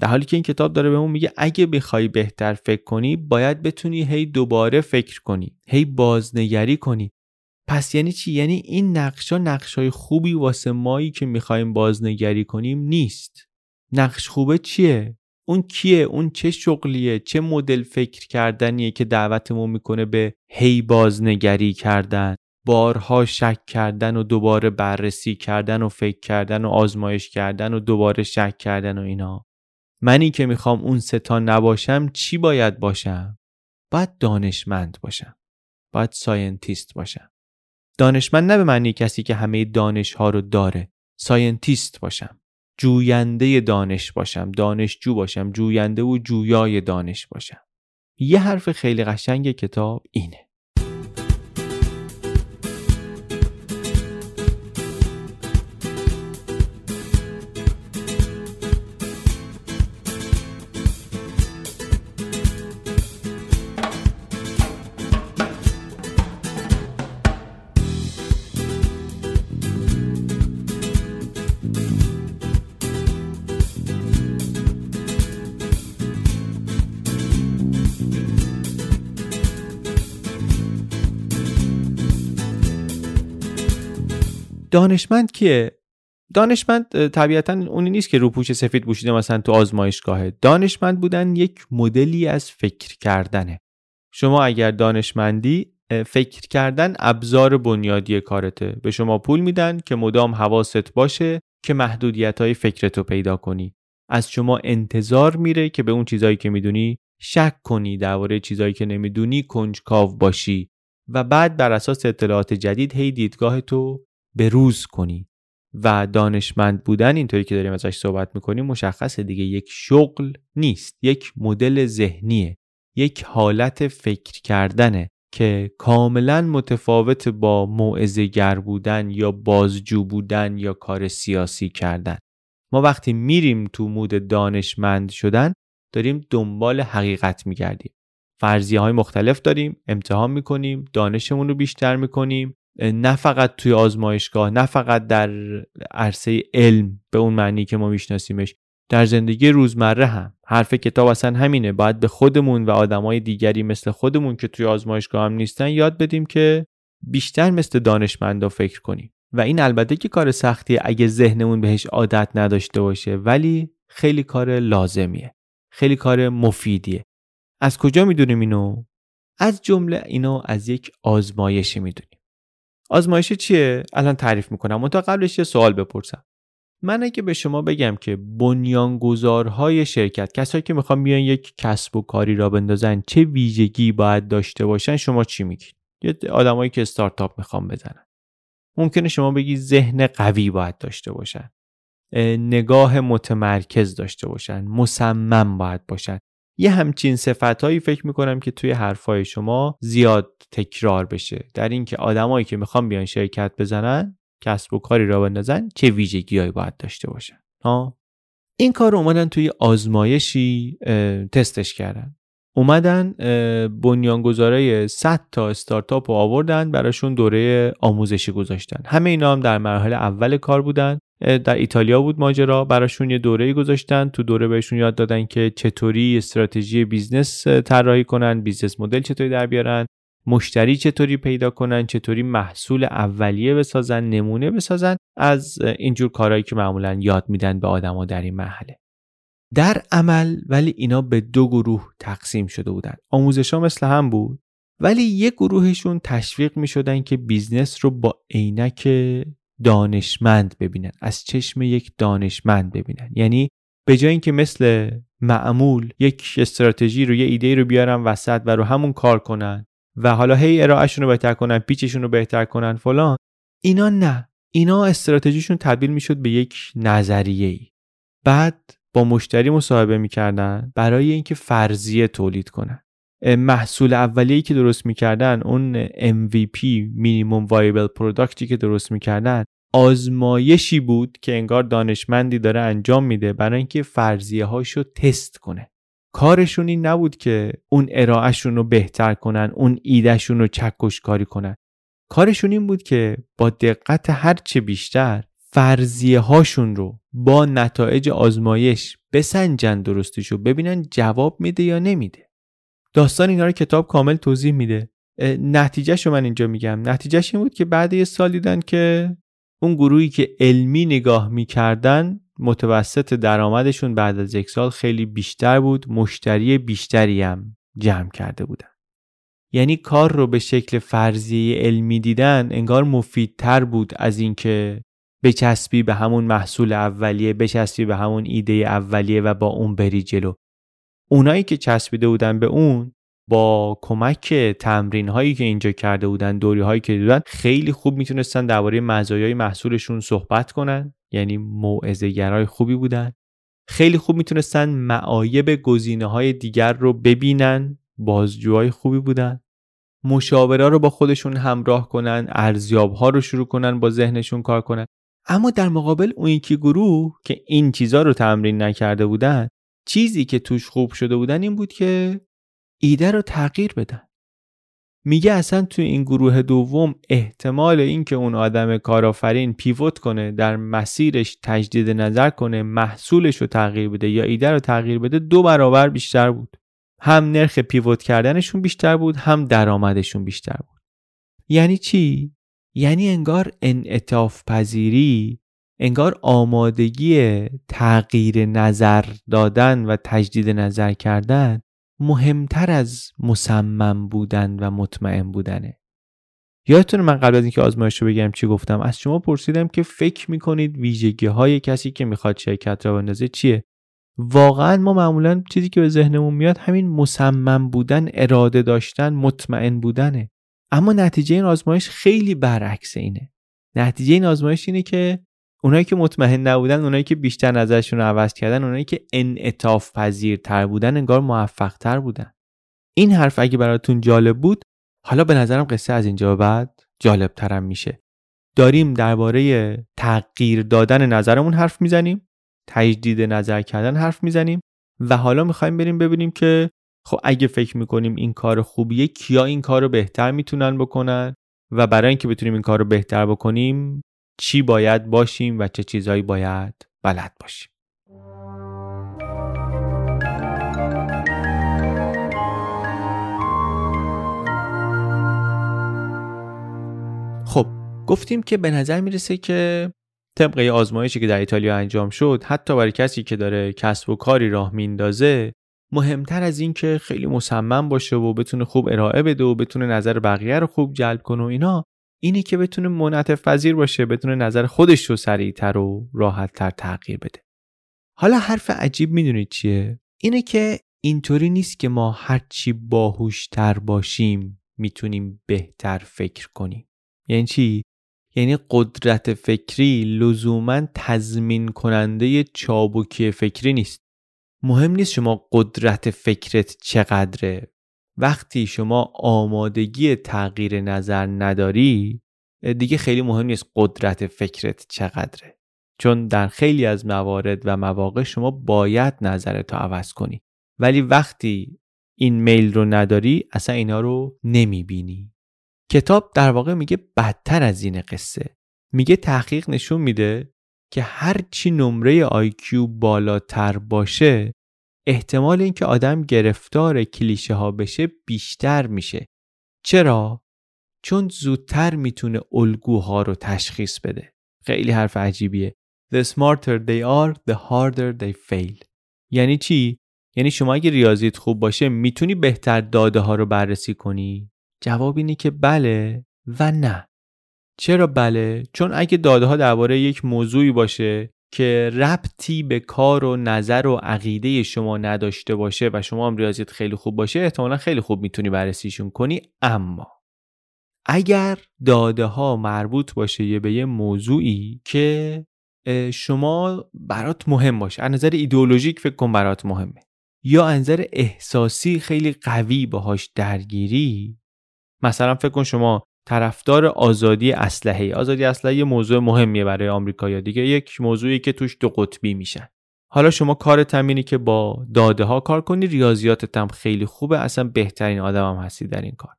در حالی که این کتاب داره بهمون میگه اگه بخوای بهتر فکر کنی باید بتونی هی دوباره فکر کنی هی بازنگری کنی. پس یعنی چی؟ یعنی این نقشا نقشای خوبی واسه مایی که می‌خوایم بازنگری کنیم نیست. نقش خوبه چیه؟ اون کیه؟ اون چه شغلیه؟ چه مدل فکر کردنیه که دعوتمون می‌کنه به هی بازنگری کردن بارها شک کردن و دوباره بررسی کردن و فکر کردن و آزمایش کردن و دوباره شک کردن و اینا. منی که می‌خوام اون ستا نباشم چی باید باشم؟ باید دانشمند باشم. باید scientist باشم. دانشمند نه به معنی کسی که همه دانش ها رو داره. scientist باشم. جوینده دانش باشم دانشجو باشم جوینده و جویای دانش باشم. یه حرف خیلی قشنگ کتاب اینه. دانشمند کیه؟ دانشمند طبیعتا اونی نیست که روپوش سفید پوشیده مثلا تو آزمایشگاهه. دانشمند بودن یک مدلی از فکر کردنه. شما اگر دانشمندی فکر کردن ابزار بنیادی کارته. به شما پول میدن که مدام حواست باشه که محدودیت های فکرتو پیدا کنی. از شما انتظار میره که به اون چیزایی که می‌دونی شک کنی درباره چیزایی که نمی‌دونی کنجکاو باشی. و بعد بر اساس اطلاعات جدید هی دیدگاه تو به روز کنی. و دانشمند بودن اینطوری که داریم ازش صحبت می‌کنیم مشخصه دیگه. یک شغل نیست. یک مدل ذهنیه. یک حالت فکر کردنه که کاملا متفاوت با موعظه‌گر بودن یا بازجو بودن یا کار سیاسی کردن. ما وقتی میریم تو مود دانشمند شدن داریم دنبال حقیقت میگردیم. فرضیه های مختلف داریم امتحان می‌کنیم دانشمون رو بیشتر می‌کنیم. نه فقط توی آزمایشگاه نه فقط در عرصه علم به اون معنی که ما میشناسیمش در زندگی روزمره هم. حرف کتاب اصلا همینه. باید به خودمون و آدمای دیگری مثل خودمون که توی آزمایشگاه هم نیستن یاد بدیم که بیشتر مثل دانشمندا فکر کنیم. و این البته که کار سختیه اگه ذهنمون بهش عادت نداشته باشه ولی خیلی کار لازمیه. خیلی کار مفیدیه. از کجا می‌دونیم اینو؟ از جمله اینو از یک آزمایشی می‌دونیم. آزمایش چیه؟ الان تعریف می‌کنم. تا قبلش یه سوال بپرسم. من اگه به شما بگم که بنیانگذارهای شرکت کسایی که می‌خوان بیان یک کسب و کاری را بندازن چه ویژگی باید داشته باشن شما چی میگید یه آدمایی که استارتاپ می‌خوان بزنن. ممکنه شما بگی ذهن قوی باید داشته باشن. نگاه متمرکز داشته باشن. مصمم باید باشن. یه همچین صفتهایی فکر می‌کنم که توی حرفای شما زیاد تکرار بشه. در اینکه آدمایی که می‌خوان بیان شرکت بزنن کسب و کاری راه بندازن چه ویژگیهایی باید داشته باشن؟ ها؟ این کار رو اومدن توی آزمایشی تستش کردن. اومدن بنیانگذارای 100 تا استارتاپ رو آوردن براشون دوره آموزشی گذاشتن. همه اینا هم در مرحله اول کار بودن. در ایتالیا بود ماجرا. براشون یه دوره گذاشتن. تو دوره بهشون یاد دادن که چطوری استراتژی business طراحی کنن business model چطوری در بیارن مشتری چطوری پیدا کنن چطوری محصول اولیه بسازن نمونه بسازن. از اینجور کارهایی که معمولا یاد میدن به آدما در این مرحله. در عمل ولی اینا به دو گروه تقسیم شده بودن. آموزش ها مثل هم بود. ولی یک گروهشون تشویق می شدن که business رو با عینک دانشمند ببینن از چشم یک دانشمند ببینن. یعنی به جای اینکه مثل معمول یک استراتژی رو یه ایده رو بیارن وسط و رو همون کار کنن و حالا هی ارائهشون رو بهتر کنن پیچشون رو بهتر کنن فلان. اینا نه. اینا استراتژیشون تبدیل می‌شد به یک نظریه ای بعد با مشتری مصاحبه می‌کردن برای اینکه فرضیه تولید کنن. محصول اولیه‌ای که درست می‌کردن اون MVP Minimum Viable Productی که درست می‌کردن آزمایشی بود که انگار دانشمندی داره انجام میده برای اینکه فرضیه هاشو تست کنه. کارشون این نبود که اون ارائهشون رو بهتر کنن اون ایدهشون رو چکش کاری کنن. کارشون این بود که با دقت هرچه بیشتر فرضیه هاشون رو با نتایج آزمایش بسنجن درستش ببینن جواب میده یا نمیده. داستان اینا رو کتاب کامل توضیح میده. نتیجهش رو من اینجا میگم. نتیجهش این بود که بعد یه سال دیدن که اون گروهی که علمی نگاه می‌کردن متوسط درآمدشون بعد از یک سال خیلی بیشتر بود مشتری بیشتری هم جمع کرده بودن. یعنی کار رو به شکل فرضی علمی دیدن انگار مفیدتر بود از اینکه بچسبی به همون محصول اولیه بچسبی به همون ایده اولیه و با اون بری جلو. اونایی که چسبیده بودن به اون با کمک تمرین هایی که اینجا کرده بودن دوری هایی که دیدن خیلی خوب می‌تونستن درباره مزایای محصولشون صحبت کنن یعنی موعظه گرای خوبی بودن. خیلی خوب می‌تونستن معایب گزینه های دیگر رو ببینن بازجوهای خوبی بودن. مشاوره رو با خودشون همراه کنن ارزیاب ها رو شروع کنن با ذهنشون کار کنن. اما در مقابل اون یکی گروه که این چیزا رو تمرین نکرده بودن چیزی که توش خوب شده بودن این بود که ایده رو تغییر بدن. میگه اصلا تو این گروه دوم احتمال اینکه اون آدم کارآفرین پیوت کنه در مسیرش تجدید نظر کنه محصولش رو تغییر بده یا ایده رو تغییر بده دو برابر بیشتر بود. هم نرخ پیوت کردنشون بیشتر بود هم درآمدشون بیشتر بود. یعنی چی؟ یعنی انگار انعطاف پذیری انگار آمادگی تغییر نظر دادن و تجدید نظر کردن مهمتر از مصمم بودن و مطمئن بودنه. یادتونه من قبل از اینکه آزمایش رو بگم چی گفتم؟ از شما پرسیدم که فکر می‌کنید ویژگی های کسی که می‌خواد شرکت را بندازه چیه؟ واقعا ما معمولا چیزی که به ذهنمون میاد همین مصمم بودن اراده داشتن مطمئن بودنه. اما نتیجه این آزمایش خیلی برعکس اینه. نتیجه این آزمایش اینه که اونایی که مطمئن نبودن اونایی که بیشتر نظرشون رو عوض کردن اونایی که انعطاف پذیرتر بودن انگار موفق تر بودن. این حرف اگه براتون جالب بود حالا به نظرم قصه از اینجا بعد جالب ترم میشه. داریم درباره تغییر دادن نظرمون حرف می‌زنیم تجدید نظر کردن حرف می‌زنیم و حالا می‌خوایم بریم ببینیم که خب اگه فکر می‌کنیم این کار خوبیه کیا این کار رو بهتر می‌تونن بکنن؟ و برای اینکه بتونیم این کار رو بهتر بکنیم چی باید باشیم و چه چیزهایی باید بلد باشیم. خب گفتیم که به نظر می‌رسه که طبق آزمایشی که در ایتالیا انجام شد حتی برای کسی که داره کسب و کاری راه میندازه مهمتر از این که خیلی مصمم باشه و بتونه خوب ارائه بده و بتونه نظر بقیه رو خوب جلب کنه و اینا اینی که بتونه منعطف پذیر باشه بتونه نظر خودش رو سریعتر و راحتتر تغییر بده. حالا حرف عجیب می‌دونید چیه؟ اینه که اینطوری نیست که ما هرچی باهوشتر باشیم می‌تونیم بهتر فکر کنیم. یعنی چی؟ یعنی قدرت فکری لزوما تضمین کننده چابکی فکری نیست. مهم نیست شما قدرت فکرت چقدره. وقتی شما آمادگی تغییر نظر نداری دیگه خیلی مهم نیست قدرت فکرت چقدره. چون در خیلی از موارد و مواقع شما باید نظرت رو عوض کنی. ولی وقتی این میل رو نداری اصلا اینا رو نمی‌بینی. کتاب در واقع میگه بدتر از این قصه. میگه تحقیق نشون میده که هرچی نمره آیکیو بالاتر باشه احتمال اینکه آدم گرفتار کلیشه ها بشه بیشتر میشه. چرا؟ چون زودتر می‌تونه الگوها رو تشخیص بده. خیلی حرف عجیبیه. The smarter they are the harder they fail. یعنی چی؟ یعنی شما اگه ریاضیت خوب باشه می‌تونی بهتر داده ها رو بررسی کنی؟ جواب اینه که بله و نه. چرا بله؟ چون اگه داده ها درباره یک موضوعی باشه که ربطی به کار و نظر و عقیده شما نداشته باشه و شما هم ریاضیت خیلی خوب باشه احتمالا خیلی خوب می‌تونی بررسیشون کنی. اما اگر داده ها مربوط باشه یه به یه موضوعی که شما برات مهم باشه از نظر ایدئولوژیک فکر کن برات مهمه یا از نظر احساسی خیلی قوی باهاش درگیری مثلا فکر کن شما طرفدار آزادی اسلحه. آزادی اسلحه یه موضوع مهمیه برای آمریکا دیگه یک موضوعی که توش دو قطبی میشن. حالا شما کار تمینی که با داده ها کار کنی ریاضیاتت هم خیلی خوبه اصلا بهترین آدم هم هستی در این کار.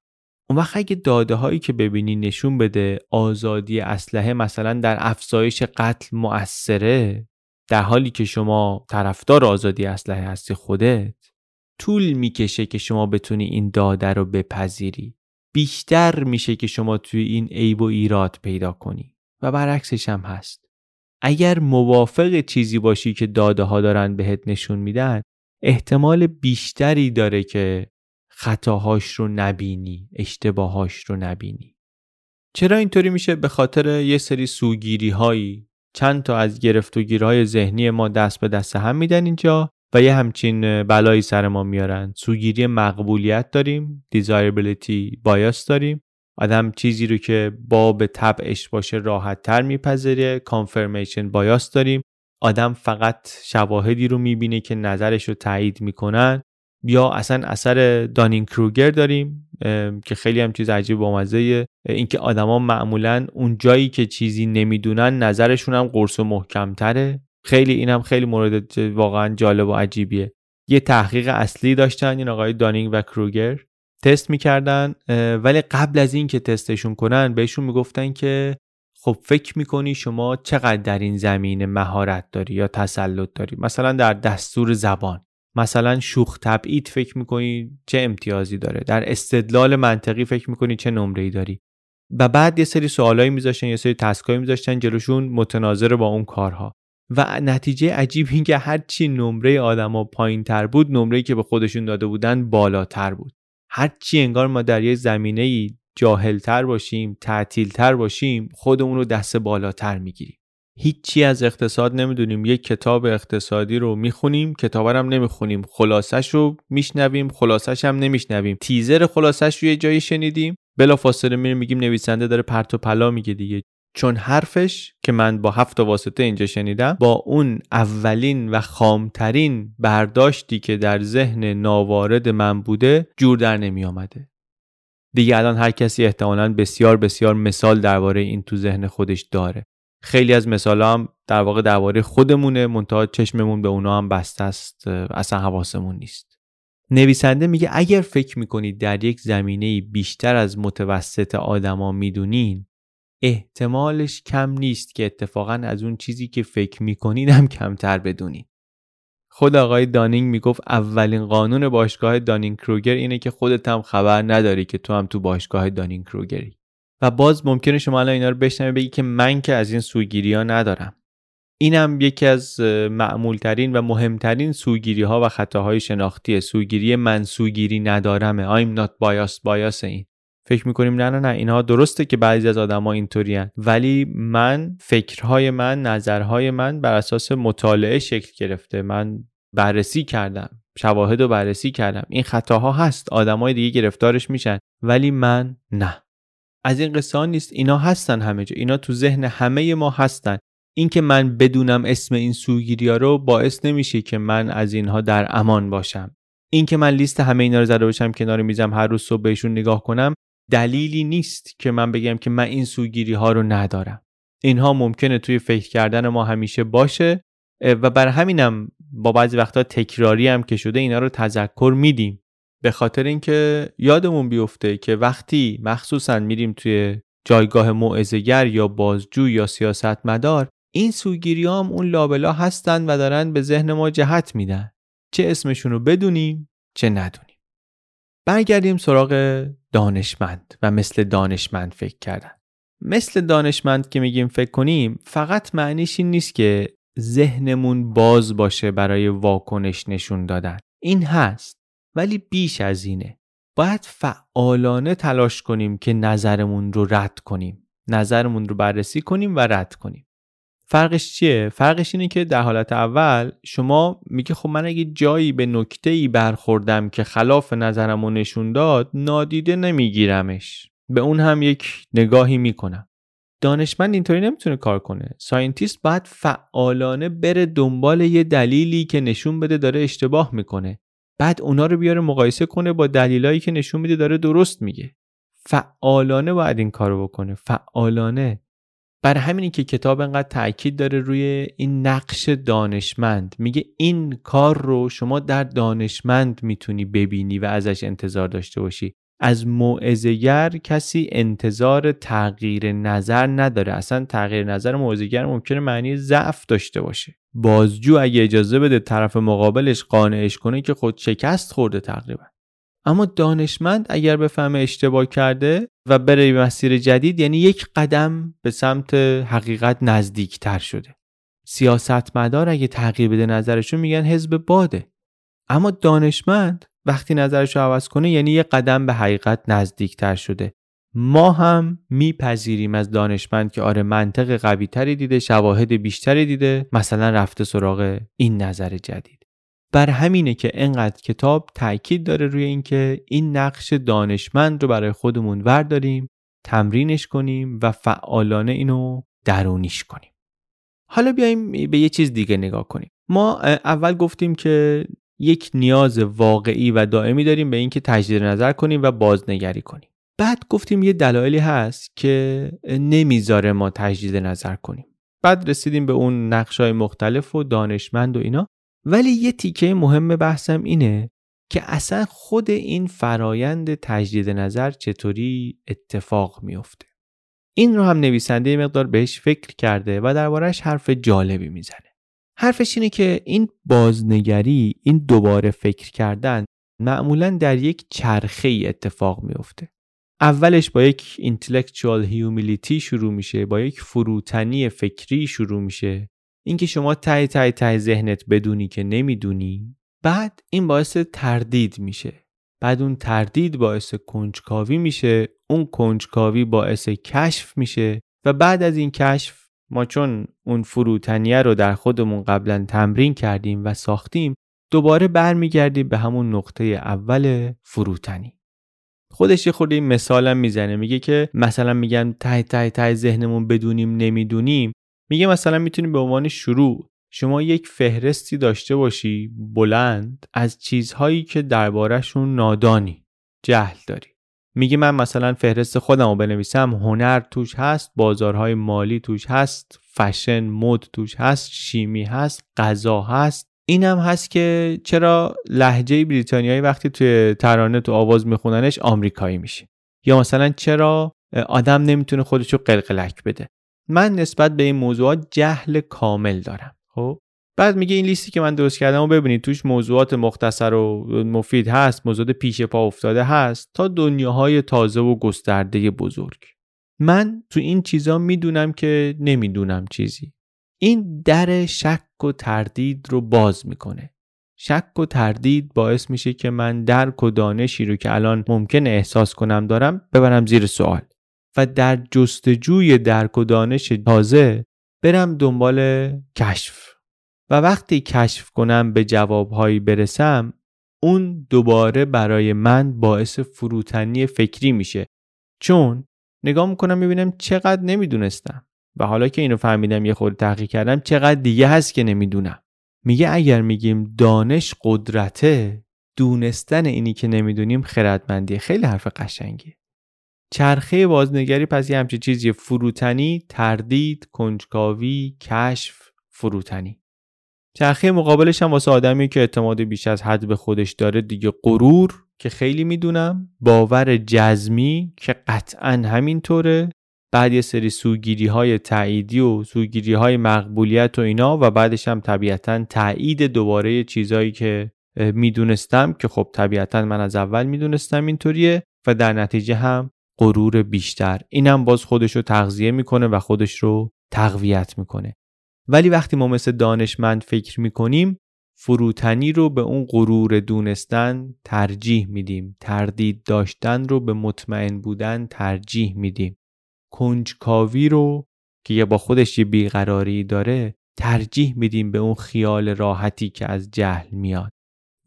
اون وقت اگه داده هایی که ببینی نشون بده آزادی اسلحه مثلا در افزایش قتل مؤثره در حالی که شما طرفدار آزادی اسلحه هستی خودت طول می‌کشه که شما بتونی این داده رو بپذیری. بیشتر میشه که شما توی این عیب و ایراد پیدا کنی. و برعکسش هم هست. اگر موافق چیزی باشی که داده ها دارن بهت نشون میدن احتمال بیشتری داره که خطاهاش رو نبینی اشتباهاش رو نبینی. چرا اینطوری میشه؟ به خاطر یه سری سوگیری هایی چند تا از گرفت و گیرهای ذهنی ما دست به دست هم میدن اینجا. و یه همچین بلایی سر ما میارن. سوگیری مقبولیت داریم desirability bias داریم. آدم چیزی رو که با به طبعش باشه راحت تر میپذیره کانفرمیشن بایاس داریم. آدم فقط شواهدی رو می‌بینه که نظرش رو تایید می‌کنن. یا اصلا اثر دانین کروگر داریم که خیلی هم چیز عجیب با مزه اینکه آدما معمولا اون جایی که چیزی نمی‌دونن نظرشون هم قرص و محکمتره. خیلی اینم خیلی مورد واقعا جالب و عجیبیه. یه تحقیق اصلی داشتن این آقای دانینگ و کروگر. تست می‌کردن ولی قبل از این که تستشون کنن بهشون می‌گفتن که خب فکر می‌کنی شما چقدر در این زمینه مهارت داری یا تسلط داری؟ مثلا در دستور زبان. مثلا شوخ تبعید فکر می‌کنی چه امتیازی داره؟ در استدلال منطقی فکر می‌کنی چه نمره ای داری؟ و بعد یه سری سوالایی میذاشتن یه سری تسکایی میذاشتن جلوشون متناظر با اون کارها. و نتیجه عجیب این که هرچی نمره آدما پایین تر بود نمره که به خودشون داده بودن بالاتر بود. هرچی انگار ما در یه زمینه ای جاهلتر باشیم تعطیلتر باشیم خودمون رو دست بالاتر می‌گیریم. هیچی از اقتصاد نمی‌دونیم. یک کتاب اقتصادی رو می‌خونیم کتاب هم نمی‌خونیم. خلاصش رو میشنویم خلاصش هم نمیشنویم. تیزر خلاصش رو یه جایی شنیدیم. بلا فاصله میریم میگیم نویسنده داره پرت و پلا میگه دیگه. چون حرفش که من با هفت واسطه اینجا شنیدم با اون اولین و خامترین برداشتی که در ذهن ناوارد من بوده جور در نمی آمده. دیگه الان هر کسی احتمالا بسیار بسیار مثال درباره این تو ذهن خودش داره خیلی از مثال هم در واقع درباره خودمونه منتها چشممون به اونا هم بسته است اصلا حواسمون نیست نویسنده میگه اگر فکر می‌کنید در یک زمینه بیشتر از متوسط آدما می‌دونین احتمالش کم نیست که اتفاقا از اون چیزی که فکر می‌کنین هم کمتر بدونین. خود آقای دانینگ می‌گفت اولین قانون باشگاه دانینگ کروگر اینه که خودت هم خبر نداری که تو هم تو باشگاه دانینگ کروگری و باز ممکنه شما الان اینا رو بشنوی بگی که من که از این سوگیری ها ندارم. اینم یکی از معمولترین و مهمترین سوگیری ها و خطاهای شناختی. سوگیری من سوگیری ندارمه. I'm not biased bias این. فکر می‌کنیم نه نه نه. اینها درسته که بعضی از آدما اینطوری ولی من فکرهای من نظرهای من بر اساس مطالعه شکل گرفته. من بررسی کردم شواهد رو بررسی کردم. این خطاها هست. آدمای دیگه گرفتارش میشن. ولی من نه. از این قصه نیست. اینا هستن همه جا. اینا تو ذهن همه ما هستن. اینکه من بدونم اسم این سوگیری ها رو باعث نمیشه که من از اینها در امان باشم. اینکه من لیست همه اینا رو زده باشم کنار میزم هر روز صبح بهشون نگاه کنم دلیلی نیست که من بگم که من این سوگیری ها رو ندارم. اینها ممکنه توی فکر کردن ما همیشه باشه و بر همینم با بعضی وقتا تکراری هم که شده اینا رو تذکر میدیم. به خاطر اینکه یادمون بیفته که وقتی مخصوصا میریم توی جایگاه موعظه‌گر یا بازجو یا سیاستمدار این سوگیری هم اون لابلا هستن و دارن به ذهن ما جهت میدن. چه اسمشون رو بدونیم چه ندونیم. برگردیم سراغ دانشمند و مثل دانشمند فکر کردن. مثل دانشمند که میگیم فکر کنیم فقط معنیش این نیست که ذهنمون باز باشه برای واکنش نشون دادن. این هست ولی بیش از اینه. باید فعالانه تلاش کنیم که نظرمون رو رد کنیم. نظرمون رو بررسی کنیم و رد کنیم. فرقش چیه؟ فرقش اینه که در حالت اول شما میگه خب من اگه جایی به نکته ای برخوردم که خلاف نظرم و نشون داد نادیده نمیگیرمش. به اون هم یک نگاهی می‌کنم. دانشمند اینطوری نمی‌تونه کار کنه. scientist باید فعالانه بره دنبال یه دلیلی که نشون بده داره اشتباه می‌کنه. بعد اونا رو بیاره مقایسه کنه با دلیلایی که نشون میده داره درست میگه. فعالانه باید این کارو بکنه. فعالانه. برای همینی که کتاب انقدر تاکید داره روی این نقش دانشمند. میگه این کار رو شما در دانشمند می‌تونی ببینی و ازش انتظار داشته باشی. از موعظه‌گر کسی انتظار تغییر نظر نداره. اصلا تغییر نظر موعظه‌گر ممکنه معنی ضعف داشته باشه. بازجو اگه اجازه بده طرف مقابلش قانعش کنه که خود شکست خورده تقریبا. اما دانشمند اگر بفهمه اشتباه کرده و بره مسیر جدید یعنی یک قدم به سمت حقیقت نزدیکتر شده. سیاستمدار اگه تغییر بده نظرشون میگن حزب باده. اما دانشمند وقتی نظرش رو عوض کنه یعنی یه قدم به حقیقت نزدیکتر شده. ما هم میپذیریم از دانشمند که آره منطق قوی تری دیده شواهد بیشتری دیده مثلا رفته سراغ این نظر جدید. بر همینه که انقدر کتاب تاکید داره روی اینکه این نقش دانشمند رو برای خودمون ورداریم تمرینش کنیم و فعالانه اینو درونیش کنیم. حالا بیایم به یه چیز دیگه نگاه کنیم. ما اول گفتیم که یک نیاز واقعی و دائمی داریم به اینکه تجدید نظر کنیم و بازنگری کنیم. بعد گفتیم یه دلایلی هست که نمی‌ذاره ما تجدید نظر کنیم. بعد رسیدیم به اون نقش های مختلف و دانشمند و اینا. ولی یه تیکه مهم بحثم اینه که اصلا خود این فرایند تجدید نظر چطوری اتفاق میفته این رو هم نویسنده مقدار بهش فکر کرده و دربارهش حرف جالبی می‌زنه. حرفش اینه که این بازنگری این دوباره فکر کردن معمولا در یک چرخه اتفاق میفته اولش با یک intellectual humility شروع میشه با یک فروتنی فکری شروع میشه. اینکه شما تای تای تای ذهنت بدونی که نمی‌دونی بعد این باعث تردید میشه. بعد اون تردید باعث کنجکاوی میشه اون کنجکاوی باعث کشف میشه و بعد از این کشف ما چون اون فروتنیه رو در خودمون قبلا تمرین کردیم و ساختیم دوباره برمیگردیم به همون نقطه اول فروتنی. خودش یه خورده مثالم می‌زنه میگه که مثلا میگن تای تای تای ذهنمون بدونیم نمی‌دونیم. میگه مثلا می‌تونیم به عنوان شروع شما یک فهرستی داشته باشی بلند از چیزهایی که دربارهشون نادانی جهل داری. میگه من مثلا فهرست خودم رو بنویسم هنر توش هست بازارهای مالی توش هست فشن مد توش هست شیمی هست غذا هست. این هم هست که چرا لحجه بریتانیایی وقتی توی ترانه تو آواز میخوننش آمریکایی میشه. یا مثلا چرا آدم نمی‌تونه خودش رو قلقلک بده. من نسبت به این موضوعات جهل کامل دارم. خب؟ بعد میگه این لیستی که من درست کردم و ببینید توش موضوعات مختصر و مفید هست موضوعات پیش پا افتاده هست تا دنیاهای تازه و گسترده بزرگ. من تو این چیزا می‌دونم که نمی‌دونم چیزی. این در شک و تردید رو باز می‌کنه. شک و تردید باعث میشه که من درک و دانشی رو که الان ممکن احساس کنم دارم ببرم زیر سوال. و در جستجوی درک و دانش تازه برم دنبال کشف. و وقتی کشف کنم به جوابهایی برسم اون دوباره برای من باعث فروتنی فکری میشه. چون نگاه می‌کنم می‌بینم چقدر نمی‌دونستم. و حالا که اینو فهمیدم یه خورده تحقیق کردم چقدر دیگه هست که نمی‌دونم. میگه اگر میگیم دانش قدرته دونستن اینی که نمی‌دونیم خردمندی خیلی حرف قشنگیه. چرخه بازنگری پس یه همچین چیزی فروتنی تردید کنجکاوی کشف فروتنی. چرخه مقابلش هم واسه آدمی که اعتماد بیش از حد به خودش داره دیگه غرور که خیلی می‌دونم. باور جزمی که قطعا همینطوره. بعد یه سری سوگیری های تعییدی و سوگیری های مقبولیت و اینا و بعدش هم طبیعتا تایید دوباره چیزایی که می‌دونستم که خب طبیعتا من از اول می‌دونستم اینطوریه و در نتیجه هم غرور بیشتر. اینم باز خودش رو تغذیه می‌کنه و خودش رو تقویت می‌کنه. ولی وقتی ما مثل دانشمند فکر می‌کنیم فروتنی رو به اون غرور دونستن ترجیح میدیم. تردید داشتن رو به مطمئن بودن ترجیح میدیم. کنجکاوی رو که یه با خودش یه بیقراری داره ترجیح میدیم به اون خیال راحتی که از جهل میاد.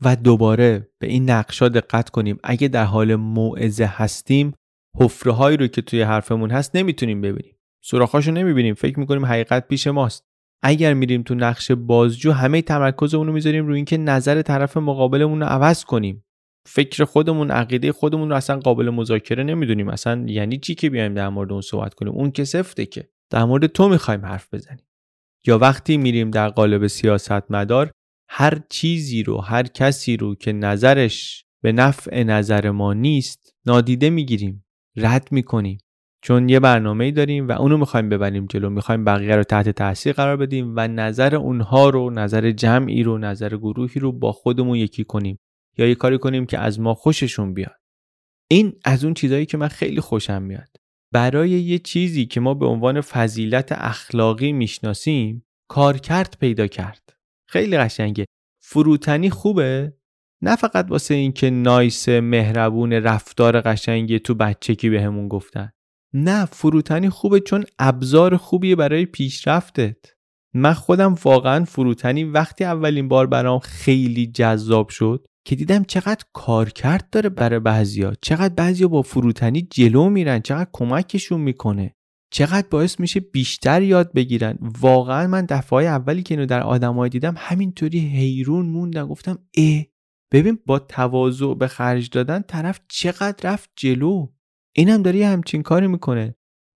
و دوباره به این نقشا دقت کنیم. اگه در حال موعظه هستیم حفره هایی رو که توی حرفمون هست نمی‌تونیم ببینیم. سوراخاشو نمی‌بینیم. فکر می‌کنیم حقیقت پیش ماست. اگر میریم تو نقش بازجو همه تمرکزمون رو می‌ذاریم روی اینکه نظر طرف مقابلمون رو عوض کنیم. فکر خودمون عقیده خودمون رو اصلا قابل مذاکره نمی‌دونیم. اصلا یعنی چی که بیایم در مورد اون صحبت کنیم؟ اون که سفته که. در مورد تو می‌خوایم حرف بزنیم. یا وقتی میریم در قالب سیاست مدار هر چیزی رو هر کسی رو که نظرش به نفع نظر ما نیست نادیده می‌گیریم. رد می‌کنیم. چون یه برنامه داریم و اونو می‌خوایم ببریم جلو می‌خوایم بقیه رو تحت تاثیر قرار بدیم و نظر اونها رو نظر جمعی رو نظر گروهی رو با خودمون یکی کنیم یا یه کاری کنیم که از ما خوششون بیاد. این از اون چیزهایی که من خیلی خوشم میاد. برای یه چیزی که ما به عنوان فضیلت اخلاقی می‌شناسیم کارکرد پیدا کرد. خیلی قشنگه. فروتنی خوبه؟ نه فقط واسه اینکه نایس مهربون رفتار قشنگی تو بچگی بهمون گفتن. نه فروتنی خوبه چون ابزار خوبیه برای پیشرفتت. من خودم واقعا فروتنی وقتی اولین بار برام خیلی جذاب شد که دیدم چقدر کارکرد داره برای بعضیا. چقدر بعضیا با فروتنی جلو میرن چقدر کمکشون می‌کنه. چقدر باعث میشه بیشتر یاد بگیرن. واقعا من دفعه اولی که اینو در آدمای دیدم همینطوری حیرون موندم. گفتم اه ببین با تواضع به خرج دادن طرف چقدر رفت جلو. اینم داره همچین کاری می‌کنه.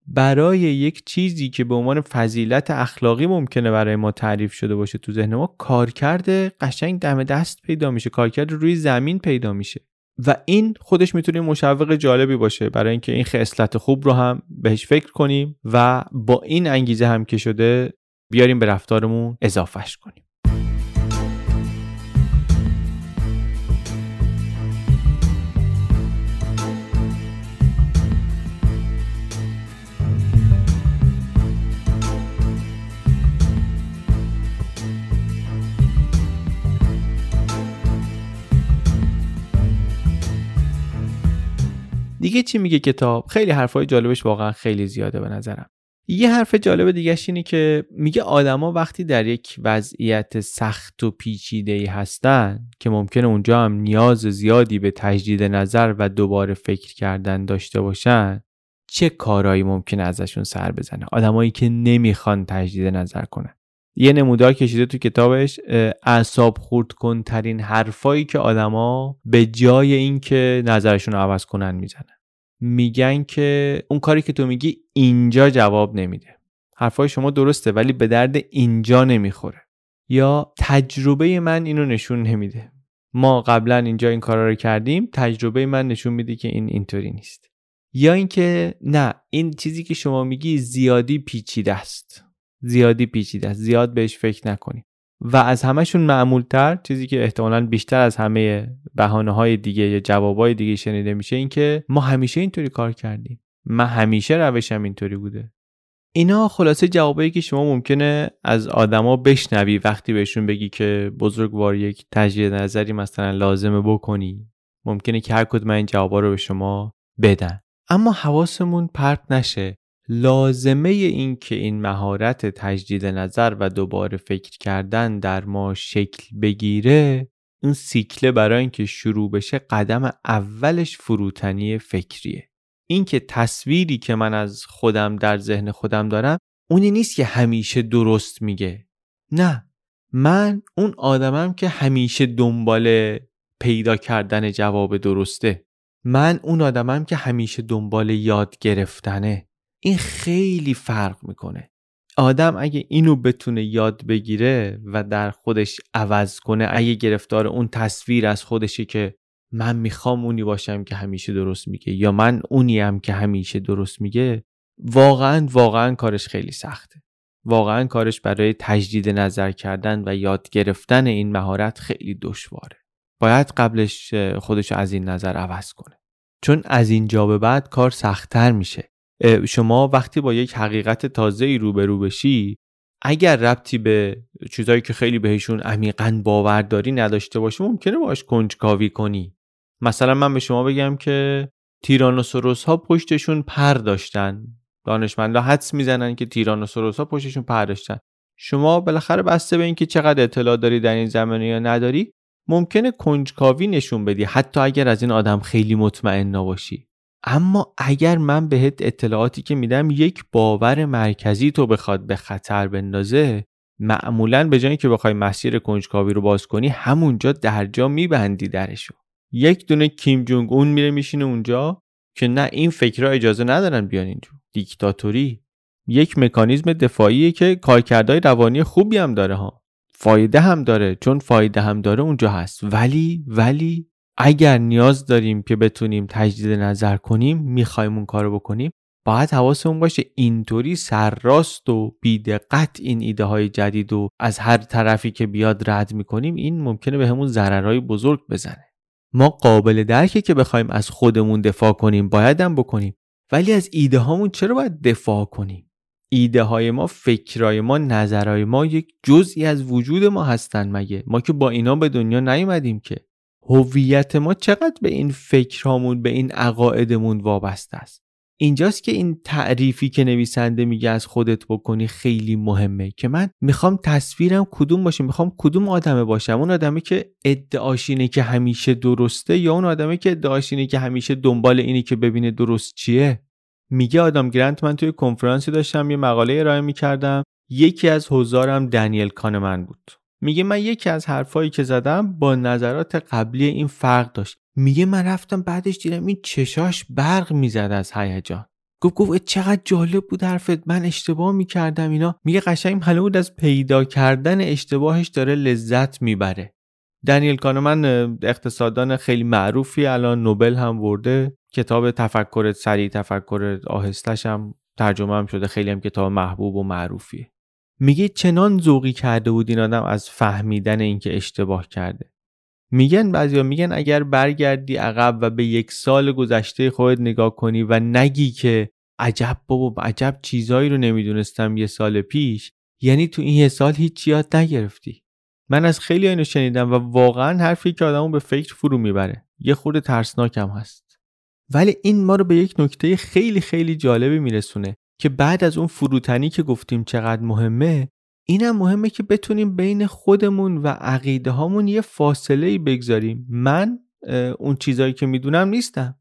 برای یک چیزی که به عنوان فضیلت اخلاقی ممکنه برای ما تعریف شده باشه تو ذهن ما کارکرد قشنگ دم دست پیدا میشه کارکرد روی زمین پیدا میشه. و این خودش می‌تونه مشوق جالبی باشه. برای اینکه این خصلت خوب رو هم بهش فکر کنیم و با این انگیزه هم که شده بیاریم به رفتارمون اضافهش کنیم. دیگه چی میگه کتاب؟ خیلی حرفای جالبش واقعا خیلی زیاده به نظرم. یه حرف جالب دیگه اینه که میگه آدما وقتی در یک وضعیت سخت و پیچیده ای هستن که ممکنه اونجا هم نیاز زیادی به تجدید نظر و دوباره فکر کردن داشته باشن چه کارهایی ممکنه ازشون سر بزنه؟ آدمایی که نمی‌خوان تجدید نظر کنن. یه نمودار کشیده تو کتابش اعصاب خورد کن ترین حرفایی که آدما به جای اینکه نظرشون رو عوض کنن می‌زنن. میگن که اون کاری که تو میگی اینجا جواب نمیده. حرفای شما درسته ولی به درد اینجا نمی‌خوره. یا تجربه من اینو نشون نمیده. ما قبلا اینجا این کارا رو کردیم تجربه من نشون میده که این اینطوری نیست. یا اینکه نه این چیزی که شما میگی زیادی پیچیده است. زیادی پیچیده است. زیاد بهش فکر نکنی. و از همشون معمولتر چیزی که احتمالا بیشتر از همه بهانه های دیگه یا جواب های دیگه شنیده میشه این که ما همیشه اینطوری کار کردیم. من همیشه روشم اینطوری بوده. اینا خلاصه جوابایی که شما ممکنه از آدما بشنوی وقتی بهشون بگی که بزرگوار یک تجدید نظری مثلا لازمه بکنی. ممکنه که هر کدوم این جوابا رو به شما بدن. اما حواسمون پرت نشه. لازمه این که این مهارت تجدید نظر و دوباره فکر کردن در ما شکل بگیره اون سیکله برای اینکه شروع بشه قدم اولش فروتنی فکریه. اینکه تصویری که من از خودم در ذهن خودم دارم اونی نیست که همیشه درست میگه. نه من اون آدمم که همیشه دنبال پیدا کردن جواب درسته. من اون آدمم که همیشه دنبال یاد گرفتنه. این خیلی فرق می‌کنه. آدم اگه اینو بتونه یاد بگیره و در خودش عوض کنه اگه گرفتار اون تصویر از خودشه که من می‌خوام اونی باشم که همیشه درست میگه یا من اونیم که همیشه درست میگه واقعا واقعا کارش خیلی سخته. واقعا کارش برای تجدید نظر کردن و یاد گرفتن این مهارت خیلی دشواره. باید قبلش خودش از این نظر عوض کنه. چون از اینجا به بعد کار سختتر میشه. شما وقتی با یک حقیقت تازه ای روبرو بشی اگر ربطی به چیزایی که خیلی بهشون عمیقا باورداری نداشته باشه ممکنه باش کنجکاوی کنی. مثلا من به شما بگم که تیرانوسوروس ها پشتشون پر داشتن. دانشمندا حدس می‌زنن که تیرانوسوروس ها پشتشون پر داشتن. شما بالاخره بسته به اینکه چقدر اطلاع داری در این زمینه یا نداری ممکنه کنجکاوی نشون بدی حتی اگر از این آدم خیلی مطمئن نباشی. اما اگر من بهت اطلاعاتی که میدم یک باور مرکزی تو بخواد به خطر بندازه معمولا به جایی که بخوای مسیر کنجکاوی رو باز کنی همونجا درجا میبندی درشو. یک دونه کیم جونگ اون میره میشینه اونجا که نه این فکرها اجازه ندارن بیان اینجا. دیکتاتوری. یک مکانیزم دفاعیه که کارکردهای روانی خوبی هم داره ها. فایده هم داره چون فایده هم داره اونجا هست. ولی ولی اگر نیاز داریم که بتونیم تجدید نظر کنیم می‌خوایم اون کارو بکنیم باید حواسمون باشه اینطوری سرراست و بیدقت این ایده های جدید و از هر طرفی که بیاد رد می‌کنیم این ممکنه به همون ضررهای بزرگ بزنه. ما قابل درکه که بخوایم از خودمون دفاع کنیم بایدم بکنیم. ولی از ایده هامون چرا باید دفاع کنیم؟ ایده های ما فکرای ما نظرهای ما یک جزئی از وجود ما هستن مگه؟ ما که با اینا به دنیا نیومدیم که. هویت ما چقدر به این فکرهامون به این عقایدمون وابسته است. اینجاست که این تعریفی که نویسنده میگه از خودت بکنی خیلی مهمه که من می‌خوام تصویرم کدوم باشه می‌خوام کدوم آدمه باشم. اون آدمی که ادعاش اینه که همیشه درسته یا اون آدمی که ادعاش اینه که همیشه دنبال اینه که ببینه درست چیه؟ میگه آدم گرانت من توی کنفرانسی داشتم یه مقاله ارائه می‌کردم. یکی از حضارم دنیل کانمن بود. میگه من یکی از حرفایی که زدم با نظرات قبلی این فرق داشت. میگه من رفتم بعدش دیدم این چشاش برق می‌زد از هیجان. گفت گفت چقدر جالب بود حرفت. من اشتباه می‌کردم اینا. میگه قشنگ معلوم بود از پیدا کردن اشتباهش داره لذت می‌بره. دنیل کانمن اقتصاددان خیلی معروفی الان نوبل هم برده. کتاب تفکر سریع تفکر آهستش هم ترجمه هم شده. خیلی هم کتاب محبوب و معروفیه. میگه چنان ذوقی کرده بود این آدم از فهمیدن اینکه اشتباه کرده. میگن بعضیا میگن اگر برگردی عقب و به یک سال گذشته خودت نگاه کنی و نگی که عجب بابا عجب چیزایی رو نمی‌دونستم یه سال پیش یعنی تو این یه سال هیچ یاد نگرفتی. من از خیلی اینو شنیدم و واقعا حرفی که آدمو به فکر فرو می‌بره. یه خورده ترسناکم هست. ولی این ما رو به یک نکته خیلی خیلی جالبی میرسونه. که بعد از اون فروتنی که گفتیم چقدر مهمه اینم مهمه که بتونیم بین خودمون و عقیده هامون یه فاصله ای بگذاریم. من اون چیزایی که می‌دونم نیستم.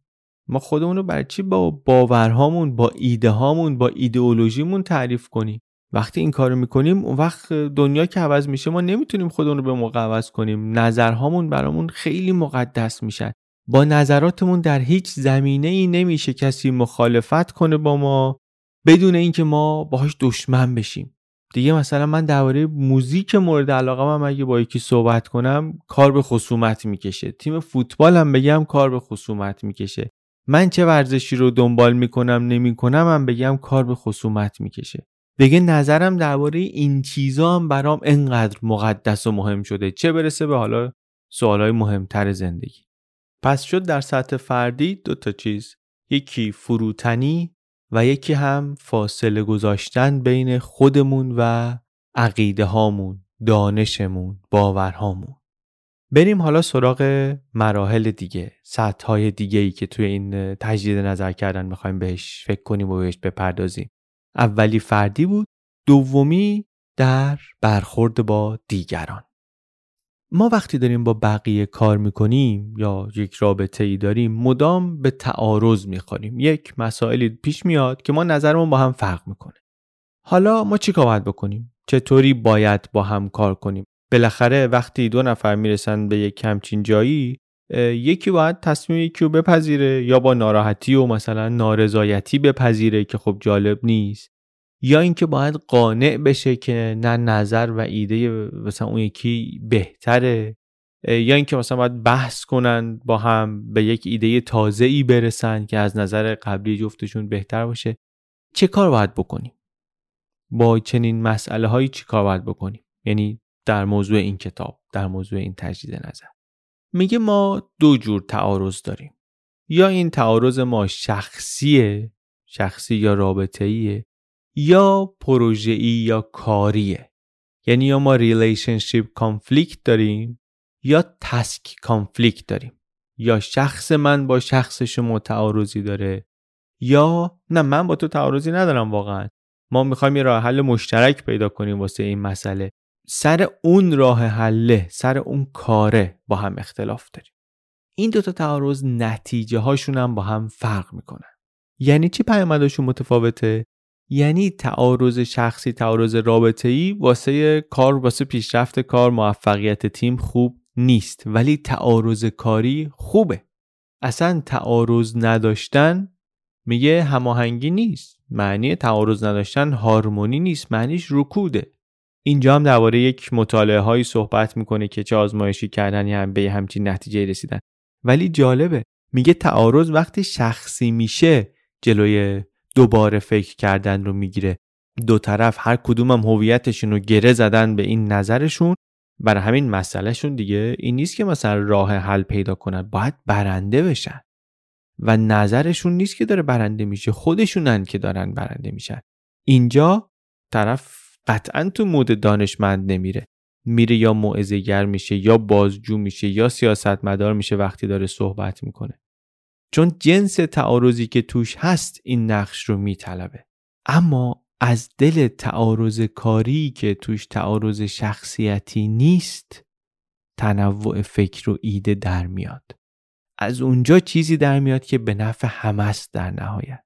ما خودمون رو برای چی با باورهامون با ایده هامون با ایدئولوژیمون تعریف کنیم؟ وقتی این کارو می‌کنیم اون وقت دنیا که عوض میشه ما نمی‌تونیم خودمون رو به موقع عوض کنیم. نظرهامون برامون خیلی مقدس میشن. با نظراتمون در هیچ زمینه ای نمیشه کسی مخالفت کنه با ما. بدون اینکه ما باهاش دشمن بشیم. دیگه مثلا من درباره موزیک مورد علاقه من اگه با یکی صحبت کنم کار به خصومت می‌کشه. تیم فوتبالم بگم کار به خصومت می‌کشه. من چه ورزشی رو دنبال می‌کنم نمی‌کنم هم بگم کار به خصومت می‌کشه. دیگه نظرم درباره این چیزا هم برام انقدر مقدس و مهم شده. چه برسه به حالا سوالای مهمتر زندگی. پس شد در سطح فردی دو تا چیز. یکی فروتنی و یکی هم فاصله گذاشتن بین خودمون و عقیده هامون دانشمون باورهامون. بریم حالا سراغ مراحل دیگه سطح های دیگه ای که توی این تجدید نظر کردن می‌خوایم بهش فکر کنیم و بهش بپردازیم. اولی فردی بود دومی در برخورد با دیگران. ما وقتی داریم با بقیه کار می‌کنیم یا یک رابطه ای داریم مدام به تعارض می‌خوریم. یک مسائلی پیش میاد که ما نظرمون با هم فرق می‌کنه. حالا ما چی باید بکنیم؟ چطوری باید با هم کار کنیم؟ بالاخره وقتی دو نفر می‌رسن به یک همچین جایی یکی باید تصمیم یکی رو بپذیره یا با ناراحتی و مثلا نارضایتی بپذیره که خب جالب نیست. یا اینکه باید قانع بشه که نه نظر و ایده مثلا اون یکی بهتره یا اینکه مثلا باید بحث کنن با هم به یک ایده تازه ای برسن که از نظر قبلی جفتشون بهتر باشه. چه کار باید بکنیم؟ با چنین مسئله هایی چی کار باید بکنیم؟ یعنی در موضوع این کتاب در موضوع این تجدید نظر. میگه ما دو جور تعارض داریم. یا این تعارض ما شخصیه شخصی یا رابطه یا پروژه‌ای یا کاریه. یعنی یا ما relationship conflict داریم یا task conflict داریم. یا شخص من با شخص شما تعارضی داره یا نه من با تو تعارضی ندارم واقعا. ما می‌خوایم یه راه حل مشترک پیدا کنیم واسه این مسئله. سر اون راه حله سر اون کاره با هم اختلاف داریم. این دوتا تعارض نتیجه هاشون هم با هم فرق می‌کنن. یعنی چی پیامدشون متفاوته؟ یعنی تعارض شخصی تعارض رابطه ای واسه کار واسه پیشرفت کار موفقیت تیم خوب نیست. ولی تعارض کاری خوبه. اصلا تعارض نداشتن میگه هماهنگی نیست. معنی تعارض نداشتن هارمونی نیست. معنیش رکوده. اینجا هم درباره یک مطالعه هایی صحبت می‌کنه که چه آزمایشی کردن هم به همچین نتیجه رسیدن. ولی جالبه. میگه تعارض وقتی شخصی میشه جلوی دوباره فکر کردن رو می‌گیره. دو طرف هر کدوم هم هویتشون رو گره زدن به این نظرشون. برای همین مسئلهشون دیگه این نیست که مثلا راه حل پیدا کنن باید برنده بشن. و نظرشون نیست که داره برنده میشه خودشونن که دارن برنده میشن. اینجا طرف قطعا تو مود دانشمند نمیره. میره یا موعظه‌گر میشه یا بازجو میشه یا سیاستمدار میشه وقتی داره صحبت می‌کنه. چون جنس تعارضی که توش هست این نقش رو میطلبه. اما از دل تعارض کاری که توش تعارض شخصیتی نیست تنوع فکر و ایده در میاد. از اونجا چیزی در میاد که به نفع همه است در نهایت.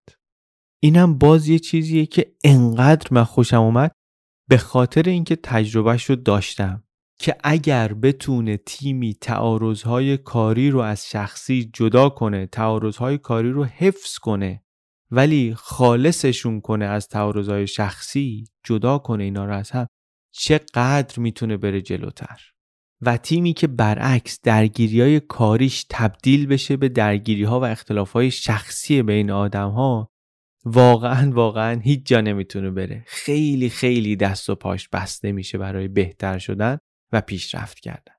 اینم باز یه چیزیه که انقدر من خوشم اومد به خاطر اینکه تجربهش رو داشتم. که اگر بتونه تیمی تعارضهای کاری رو از شخصی جدا کنه تعارضهای کاری رو حفظ کنه ولی خالصشون کنه از تعارضهای شخصی جدا کنه اینا رو از هم چقدر می‌تونه بره جلوتر؟ و تیمی که برعکس درگیری های کاریش تبدیل بشه به درگیری ها و اختلاف های شخصی بین آدم ها واقعا واقعا هیچ جا نمی‌تونه بره. خیلی خیلی دست و پاش بسته میشه برای بهتر شدن. و پیشرفت کردن.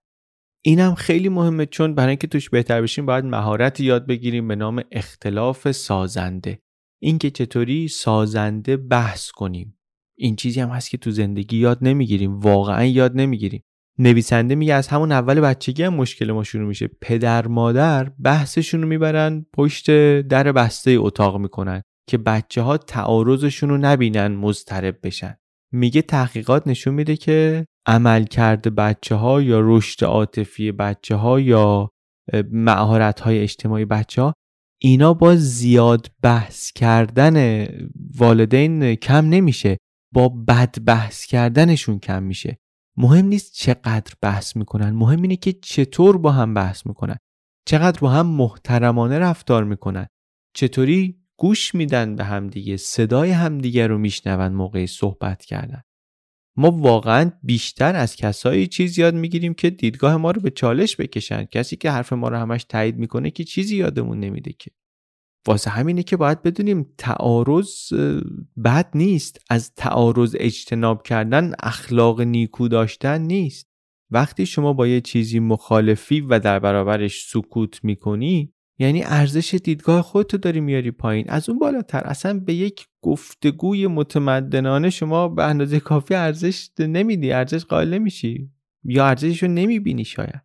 اینم خیلی مهمه چون برای اینکه توش بهتر بشیم باید مهارت یاد بگیریم به نام اختلاف سازنده. اینکه چطوری سازنده بحث کنیم. این چیزی هم هست که تو زندگی یاد نمی‌گیریم. واقعا یاد نمی‌گیریم. نویسنده میگه از همون اول بچگی هم مشکل ما شروع میشه. پدر مادر بحثشون رو می‌برن پشت در بسته اتاق می‌کنن که بچه ها تعارضشون رو نبینن مضطرب بشن. میگه تحقیقات نشون میده که عملکرد بچه ها یا رشد عاطفی بچه ها یا مهارت های اجتماعی بچه ها اینا با زیاد بحث کردن والدین کم نمیشه با بد بحث کردنشون کم میشه. مهم نیست چقدر بحث می‌کنن مهم اینه که چطور با هم بحث می‌کنن. چقدر با هم محترمانه رفتار می‌کنن. چطوری گوش میدن به همدیگه صدای همدیگه رو میشنون موقع صحبت کردن. ما واقعا بیشتر از کسایی چیز یاد می‌گیریم که دیدگاه ما رو به چالش بکشن. کسی که حرف ما رو همش تایید می‌کنه که چیزی یادمون نمیده که. واسه همینه که باید بدونیم تعارض بد نیست. از تعارض اجتناب کردن اخلاق نیکو داشتن نیست. وقتی شما با یه چیزی مخالفی و در برابرش سکوت می‌کنی یعنی ارزش دیدگاه خودتو داری میاری پایین. از اون بالاتر. اصلا به یک گفتگوی متمدنانه شما به اندازه کافی ارزش نمیدی. ارزش قائل نمیشی. یا ارزشش رو نمی‌بینی شاید.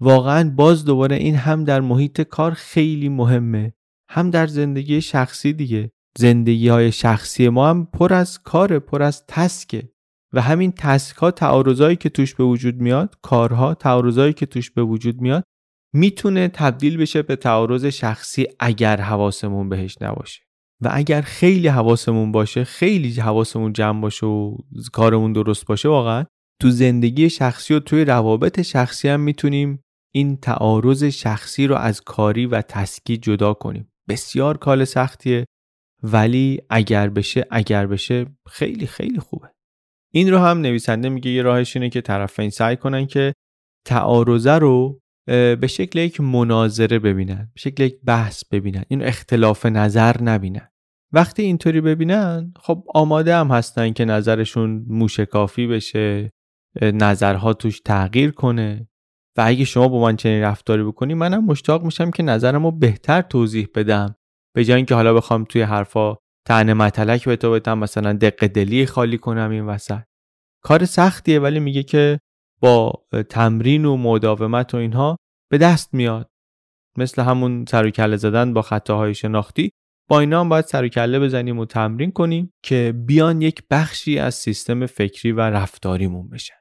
واقعا باز دوباره این هم در محیط کار خیلی مهمه. هم در زندگی شخصی دیگه. زندگی های شخصی ما هم پر از کار پر از تسکه. و همین تسک ها تعارضایی که توش به وجود میاد کارها تعارضایی که توش به وجود میاد می‌تونه تبدیل بشه به تعارض شخصی اگر حواسمون بهش نباشه. و اگر خیلی حواسمون باشه خیلی حواسمون جمع باشه و کارمون درست باشه واقعا تو زندگی شخصی و توی روابط شخصی هم می‌تونیم این تعارض شخصی رو از کاری و تسکی جدا کنیم. بسیار کال سختیه ولی اگر بشه اگر بشه خیلی خیلی خوبه. این رو هم نویسنده میگه یه راهش اینه که طرفین سعی کنن که تعارضه رو به شکل یک مناظره ببینن به شکل یک بحث ببینن این اختلاف نظر نبینن. وقتی اینطوری ببینن خب آماده هم هستن که نظرشون موشکافی بشه نظرها توش تغییر کنه. و اگه شما با من چنین رفتاری بکنی منم مشتاق میشم که نظرمو بهتر توضیح بدم. به جای اینکه حالا بخوام توی حرفا تن متلک به تو بدم مثلا دق دلی خالی کنم این وسط. کار سختیه ولی میگه که با تمرین و مداومت و اینها به دست میاد. مثل همون سر زدن با خطاهای شناختی. با اینا هم باید سر کله بزنیم و تمرین کنیم که بیان یک بخشی از سیستم فکری و رفتاریمون بشن.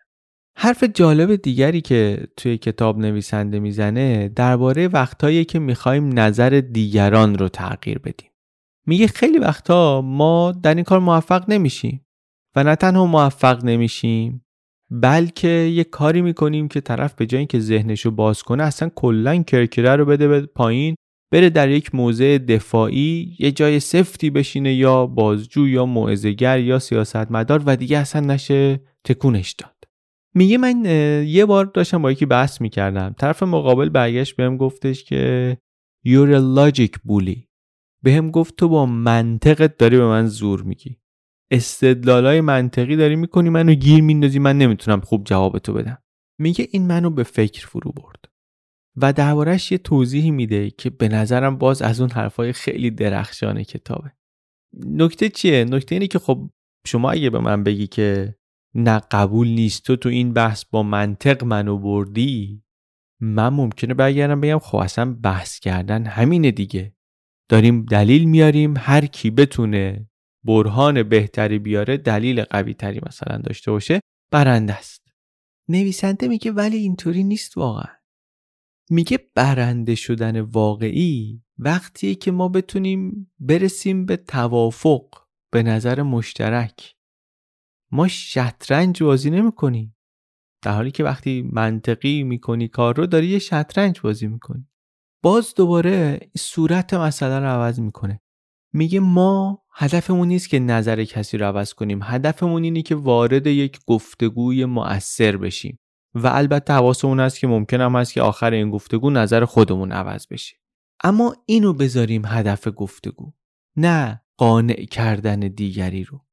حرف جالب دیگری که توی کتاب نویسنده می‌زنه درباره وقتهایی که می‌خوایم نظر دیگران رو تغییر بدیم. میگه خیلی وقتا ما در این کار موفق نمیشیم و نه تنها موفق نمیشیم بلکه یه کاری می‌کنیم که طرف به جای اینکه ذهنشو باز کنه اصلا کلا کرکره رو بده به پایین بره در یک موضع دفاعی یه جای سفتی بشینه یا بازجو یا موعظه‌گر یا سیاستمدار و دیگه اصلا نشه تکونش داد. میگه من یه بار داشتم با یکی بحث می‌کردم. طرف مقابل برگشت بهم گفتش که you're a logic بهم گفت تو با منطقت داری به من زور میگی. استدلالای منطقی داری می‌کنی منو گیر میندازی من نمی‌تونم خوب جواب تو بدم. میگه این منو به فکر فرو برد. و دربارهش یه توضیحی میده که به نظرم باز از اون حرفای خیلی درخشان کتابه. نکته چیه؟ نکته اینه که خب شما اگه به من بگی که نه قبول نیست تو تو این بحث با منطق منو بردی من ممکنه برگردم بگم خب اصلا بحث کردن همینه دیگه. داریم دلیل میاریم هر کی بتونه برهان بهتری بیاره دلیل قوی تری مثلا داشته باشه برنده است. نویسنده میگه ولی اینطوری نیست واقعا. میگه برنده شدن واقعی وقتیه که ما بتونیم برسیم به توافق به نظر مشترک. ما شطرنج بازی نمی در حالی که وقتی منطقی می‌کنی کار رو داری یه شطرنج بازی می‌کنی. باز دوباره صورت مسئله رو عوض می‌کنه. میگه ما هدفمون نیست که نظر کسی رو عوض کنیم. هدفمون اینه که وارد یک گفتگوی مؤثر بشیم. و البته حواسمون هست که ممکن هم هست که آخر این گفتگو نظر خودمون عوض بشه. اما اینو بذاریم هدف گفتگو نه قانع کردن دیگری رو.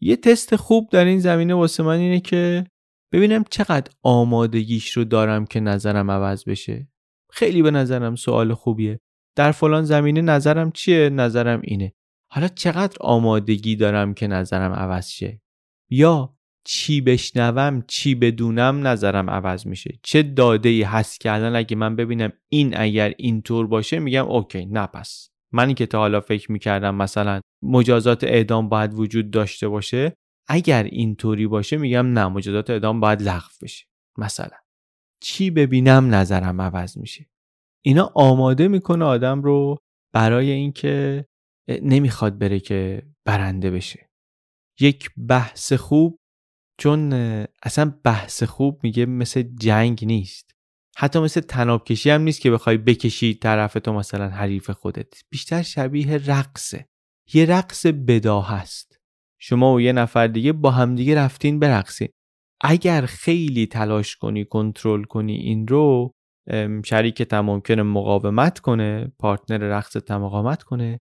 یه تست خوب در این زمینه واسه من اینه که ببینم چقدر آمادگیش رو دارم که نظرم عوض بشه. خیلی به نظرم سوال خوبیه. در فلان زمینه نظرم چیه؟ نظرم اینه. حالا چقدر آمادگی دارم که نظرم عوض شه؟ یا چی بشنوم چی بدونم نظرم عوض میشه؟ چه داده ای هست که الان اگه من ببینم این اگر اینطور باشه میگم اوکی نه پس. منی که تا حالا فکر می‌کردم مثلا مجازات اعدام باید وجود داشته باشه اگر اینطوری باشه میگم نه مجازات اعدام باید لغو بشه. مثلا چی ببینم نظرم عوض میشه؟ اینا آماده می‌کنه آدم رو برای اینکه نمی‌خواد بره که برنده بشه. یک بحث خوب چون اصلا بحث خوب میگه مثل جنگ نیست. حتی مثل تناب کشی هم نیست که بخوای بکشی طرف تو مثلا حریف خودت. بیشتر شبیه رقصه. یه رقص بدا هست شما و یه نفر دیگه با همدیگه رفتین برقصین. اگر خیلی تلاش کنی کنترل کنی این رو شریکت هم ممکنه مقاومت کنه پارتنر رقصت مقاومت کنه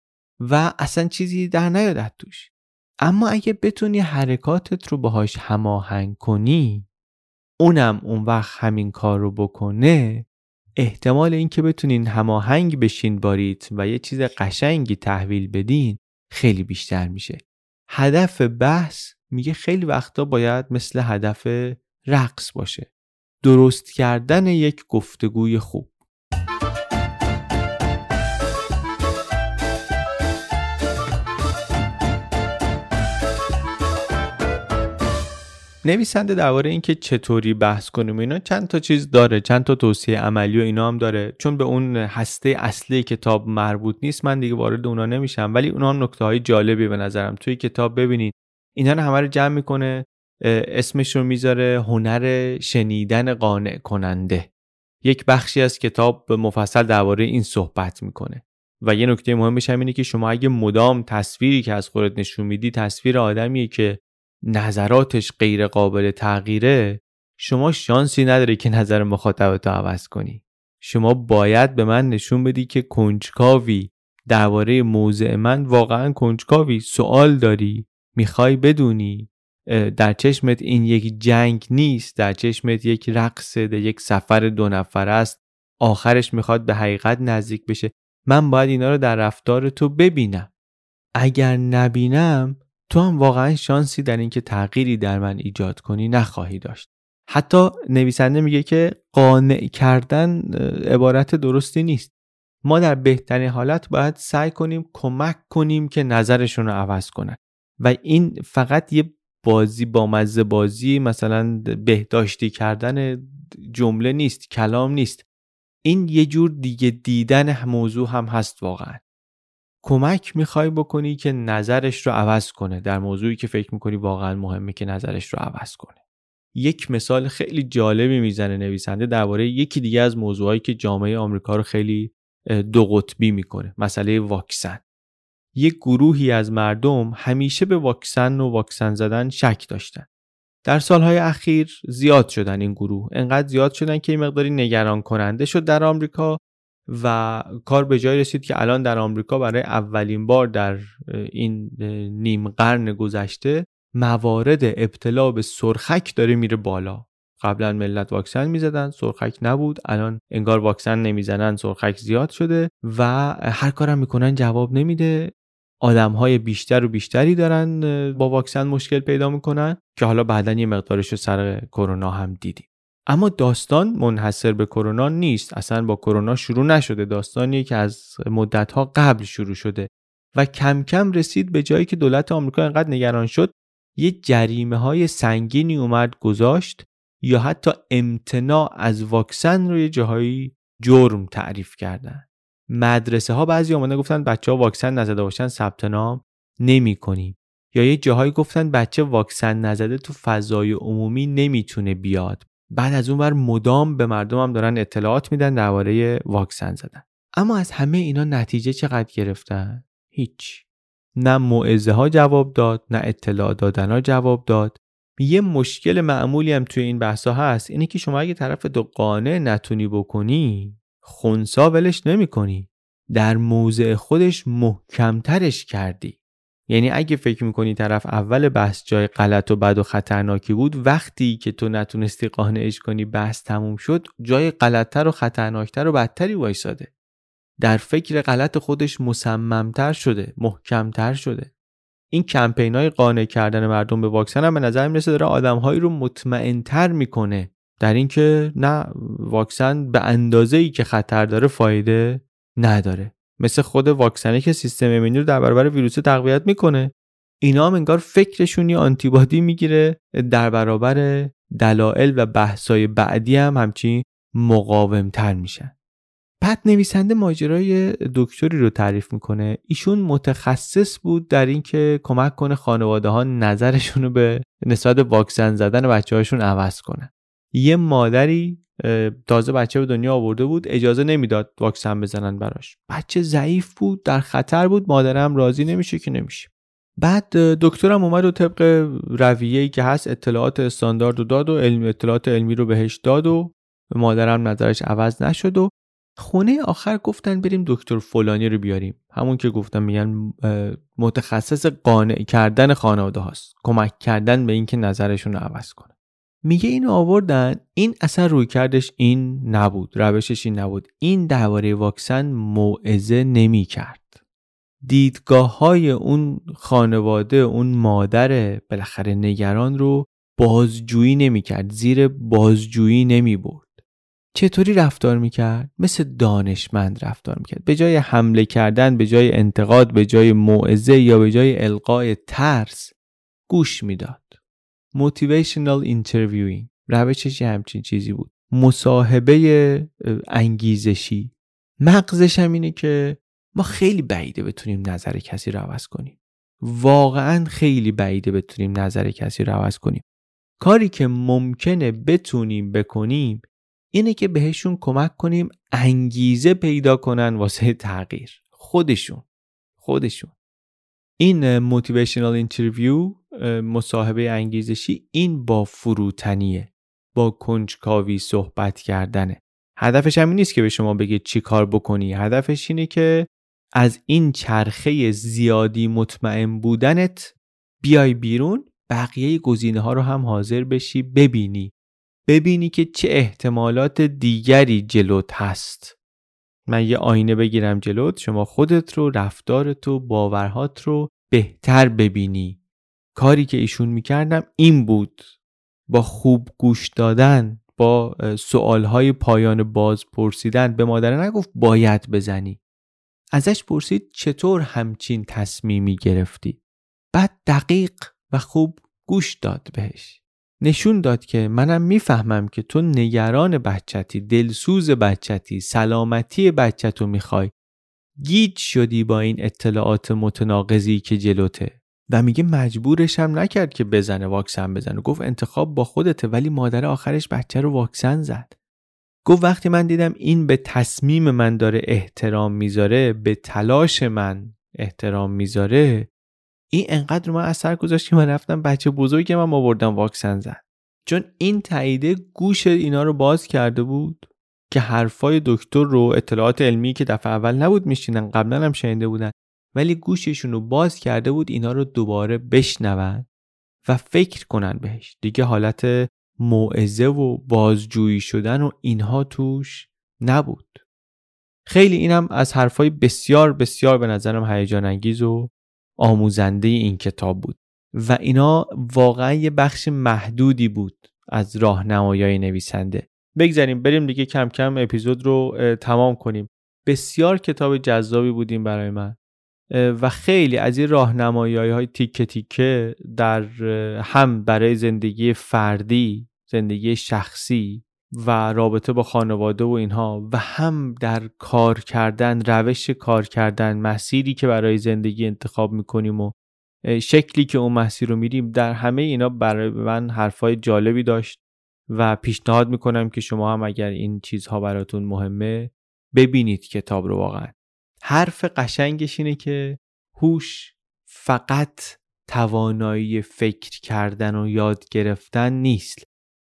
و اصلا چیزی در نیادت توش. اما اگه بتونی حرکاتت رو باهاش هماهنگ کنی اونم اون وقت همین کار رو بکنه. احتمال اینکه بتونین هماهنگ بشین بارید و یه چیز قشنگی تحویل بدین خیلی بیشتر میشه. هدف بحث میگه خیلی وقتا باید مثل هدف رقص باشه. درست کردن یک گفتگوی خوب. نویسنده درباره اینکه چطوری بحث کنیم اینا چند تا چیز داره چند تا توصیه عملی و اینا هم داره. چون به اون هسته اصلی کتاب مربوط نیست من دیگه وارد اونا نمیشم. ولی اونا هم نکته های جالبی به نظرم. توی کتاب ببینید اینا رو همه رو جمع می‌کنه اسمش رو می‌ذاره هنر شنیدن قانع کننده. یک بخشی از کتاب مفصل درباره این صحبت می‌کنه. و یه نکته مهمش هم اینه که شما اگه مدام تصویری که از خودت نشون میدی تصویر آدمیه که نظراتش غیر قابل تغییره شما شانسی نداره که نظر مخاطبتو عوض کنی. شما باید به من نشون بدی که کنجکاوی درباره موضع من واقعا کنجکاوی سوال داری. می‌خوای بدونی در چشمت این یک جنگ نیست در چشمت یک رقص یک سفر دو نفر است. آخرش می‌خواد به حقیقت نزدیک بشه. من باید اینا رو در رفتار تو ببینم. اگر نبینم تو هم واقعا شانسی در اینکه تغییری در من ایجاد کنی نخواهی داشت. حتی نویسنده میگه که قانع کردن عبارت درستی نیست. ما در بهترین حالت باید سعی کنیم کمک کنیم که نظرشون رو عوض کنن. و این فقط یه بازی با مزه بازی مثلا بهداشتی کردن جمله نیست کلام نیست. این یه جور دیگه دیدن موضوع هم هست واقعا. کمک می‌خوای بکنی که نظرش رو عوض کنه. در موضوعی که فکر می‌کنی واقعا مهمه که نظرش رو عوض کنه. یک مثال خیلی جالبی می‌زنه نویسنده درباره یکی دیگه از موضوعایی که جامعه آمریکا رو خیلی دو قطبی می‌کنه. مسئله واکسن. یک گروهی از مردم همیشه به واکسن و واکسن زدن شک داشتن. در سالهای اخیر زیاد شدن این گروه. انقدر زیاد شدن که این مقداری نگران کننده شد در آمریکا. و کار به جای رسید که الان در آمریکا برای اولین بار در این نیم قرن گذشته موارد ابتلا به سرخک داره میره بالا. قبلا ملت واکسن می‌زدن سرخک نبود. الان انگار واکسن نمی‌زنن سرخک زیاد شده و هر کارم می‌کنن جواب نمیده. آدم های بیشتر و بیشتری دارن با واکسن مشکل پیدا می‌کنن که حالا بعدا یه مقدارش رو سر کرونا هم دیدیم. اما داستان منحصر به کرونا نیست. اصلا با کرونا شروع نشده. داستانی که از مدت ها قبل شروع شده. و کم کم رسید به جایی که دولت آمریکا انقدر نگران شد یه جریمه های سنگینی اومد گذاشت یا حتی امتناع از واکسن رو یه جاهایی جرم تعریف کردن. مدرسه ها بعضی آمدن گفتن بچه ها واکسن نزده باشن ثبت نام نمی کنیم یا یه جاهایی گفتن بچه واکسن نزده تو فضای عمومی نمی‌تونه بیاد. بعد از اون بر مدام به مردم هم دارن اطلاعات میدن درباره واکسن زدن. اما از همه اینا نتیجه چقدر گرفتن؟ هیچ. نه موعظه ها جواب داد نه اطلاع دادن ها جواب داد. یه مشکل معمولی هم توی این بحثا هست اینه که شما اگه طرف دو قانع نتونی بکنی خونسا ولش نمی کنی. در موضع خودش محکمترش کردی. یعنی اگه فکر می‌کنی طرف اول بحث جای غلط و بد و خطرناکی بود وقتی که تو نتونستی قانعش کنی بحث تموم شد جای غلطتر و خطرناکتر و بدتری وایساده. در فکر غلط خودش مصممتر شده محکمتر شده. این کمپین های قانع کردن مردم به واکسن هم به نظر می‌رسه داره آدمهایی رو مطمئنتر می‌کنه. در اینکه نه واکسن به اندازه ای که خطر داره فایده نداره. مثل خود واکسنه که سیستم ایمنی رو در برابر ویروس تقویت می‌کنه. اینا هم انگار فکرشون یه آنتیبادی می‌گیره در برابر دلایل و بحثای بعدی هم همچین مقاومتر میشن. بعد نویسنده ماجرای دکتری رو تعریف می‌کنه. ایشون متخصص بود در اینکه کمک کنه خانواده ها نظرشون رو به نسبت واکسن زدن بچه هاشون عوض کنه یه مادری تازه بچه به دنیا آورده بود اجازه نمی‌داد واکسن بزنن براش. بچه ضعیف بود در خطر بود مادرم راضی نمیشه که نمیشه. بعد دکترم اومد و طبق رویه‌ای که هست اطلاعات استاندارد و داد و علم اطلاعات علمی رو بهش داد و مادرم نظرش عوض نشد و خونه آخر گفتن بریم دکتر فلانی رو بیاریم. همون که گفتم میگن متخصص قانع کردن خانواده هاست. کمک کردن به اینکه نظرشون رو عوض کنه. میگه اینو آوردن این اصلا روی کردش این نبود روشش این نبود. این درباره واکسن موعظه نمی کرد دیدگاه های اون خانواده اون مادر بالاخره نگران رو بازجویی نمی کرد زیر بازجویی نمی برد چطوری رفتار می‌کرد؟ مثل دانشمند رفتار می‌کرد. به جای حمله کردن به جای انتقاد به جای موعظه یا به جای القای ترس گوش می‌داد. Motivational interviewing روشش همچین چیزی بود. مصاحبه انگیزشی. مغزش هم اینه که ما خیلی بعیده بتونیم نظر کسی رو عوض کنیم. واقعا خیلی بعیده بتونیم نظر کسی رو عوض کنیم. کاری که ممکنه بتونیم بکنیم اینه که بهشون کمک کنیم انگیزه پیدا کنن واسه تغییر. خودشون. خودشون. این motivational interview مصاحبه انگیزشی این با فروتنیه با کنجکاوی صحبت کردنه. هدفش هم نیست که به شما بگه چی کار بکنی. هدفش اینه که از این چرخه زیادی مطمئن بودنت بیای بیرون بقیه گزینه ها رو هم حاضر بشی ببینی. ببینی که چه احتمالات دیگری جلوت هست. من یه آینه بگیرم جلوت شما خودت رو رفتارت و باورهات رو بهتر ببینی. کاری که ایشون می‌کردم این بود. با خوب گوش دادن با سوالهای پایان باز پرسیدن به مادر نگفت باید بزنی. ازش پرسید چطور همچین تصمیمی گرفتی. بعد دقیق و خوب گوش داد بهش. نشون داد که منم می‌فهمم که تو نگران بچتی دلسوز بچتی سلامتی بچتو می‌خوای. گیج شدی با این اطلاعات متناقضی که جلوته. و میگه مجبورش هم نکرد که بزنه واکسن بزنه. گفت انتخاب با خودته ولی مادر آخرش بچه رو واکسن زد. گفت وقتی من دیدم این به تصمیم من داره احترام می‌ذاره به تلاش من احترام می‌ذاره این انقدر رو من اثر گذاشت که من رفتم بچه بزرگ من آوردم واکسن زد. چون این تاییده گوش اینا رو باز کرده بود که حرفای دکتر رو اطلاعات علمی که دفعه اول نبود میشینن قبلا هم شنیده بودن. ولی گوششون رو باز کرده بود اینا رو دوباره بشنون و فکر کنن بهش. دیگه حالت موعظه و بازجویی شدن و اینها توش نبود. خیلی اینم از حرفای بسیار بسیار به نظرم هیجان انگیز و آموزنده این کتاب بود و اینا واقعا یه بخش محدودی بود از راهنمایای نویسنده. بگذاریم بریم دیگه کم کم اپیزود رو تمام کنیم. بسیار کتاب جذابی بودیم برای من. و خیلی از این راهنمایی های تیکه تیکه در هم برای زندگی فردی زندگی شخصی و رابطه با خانواده و اینها و هم در کار کردن روش کار کردن مسیری که برای زندگی انتخاب می‌کنیم و شکلی که اون مسیر رو میریم در همه اینا برای من حرفای جالبی داشت و پیشنهاد می‌کنم که شما هم اگر این چیزها براتون مهمه ببینید کتاب رو واقعا. حرف قشنگش اینه که هوش فقط توانایی فکر کردن و یاد گرفتن نیست.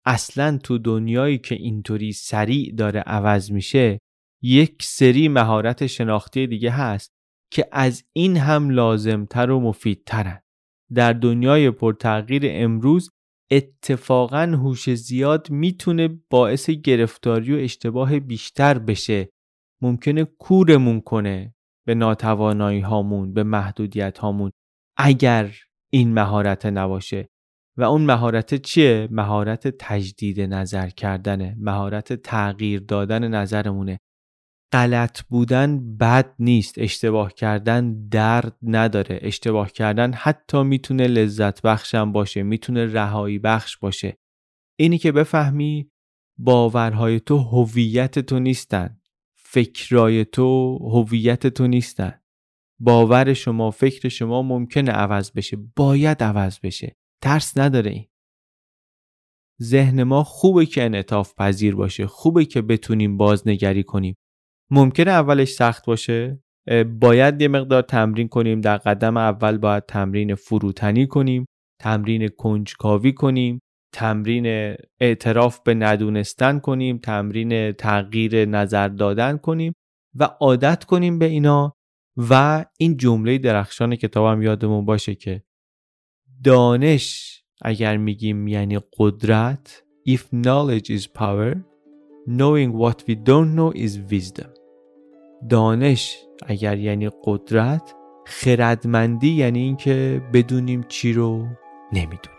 اصلا تو دنیایی که اینطوری سریع داره عوض میشه یک سری مهارت شناختی دیگه هست که از این هم لازمتر و مفیدترن. در دنیای پرتغییر امروز اتفاقا هوش زیاد می‌تونه باعث گرفتاری و اشتباه بیشتر بشه. ممکنه کورمون کنه به ناتوانایی هامون به محدودیت هامون اگر این مهارت نباشه. و اون مهارت چیه؟ مهارت تجدید نظر کردنه مهارت تغییر دادن نظرمونه. غلط بودن بد نیست اشتباه کردن درد نداره. اشتباه کردن حتی می‌تونه لذت بخشم باشه می‌تونه رهایی بخش باشه. اینی که بفهمی باورهای تو هویت تو نیستن. فکرای تو هویت تو نیستن. باور شما فکر شما ممکنه عوض بشه. باید عوض بشه. ترس نداره این. ذهن ما خوبه که انعطاف پذیر باشه. خوبه که بتونیم بازنگری کنیم. ممکنه اولش سخت باشه. باید یه مقدار تمرین کنیم. در قدم اول باید تمرین فروتنی کنیم. تمرین کنجکاوی کنیم. تمرین اعتراف به ندونستن کنیم تمرین تغییر نظر دادن کنیم و عادت کنیم به اینا و این جمله درخشان کتابم یادمون باشه که دانش اگر میگیم یعنی قدرت if knowledge is power knowing what we don't know is wisdom. دانش اگر یعنی قدرت خردمندی یعنی اینکه بدونیم چی رو نمی‌دونیم.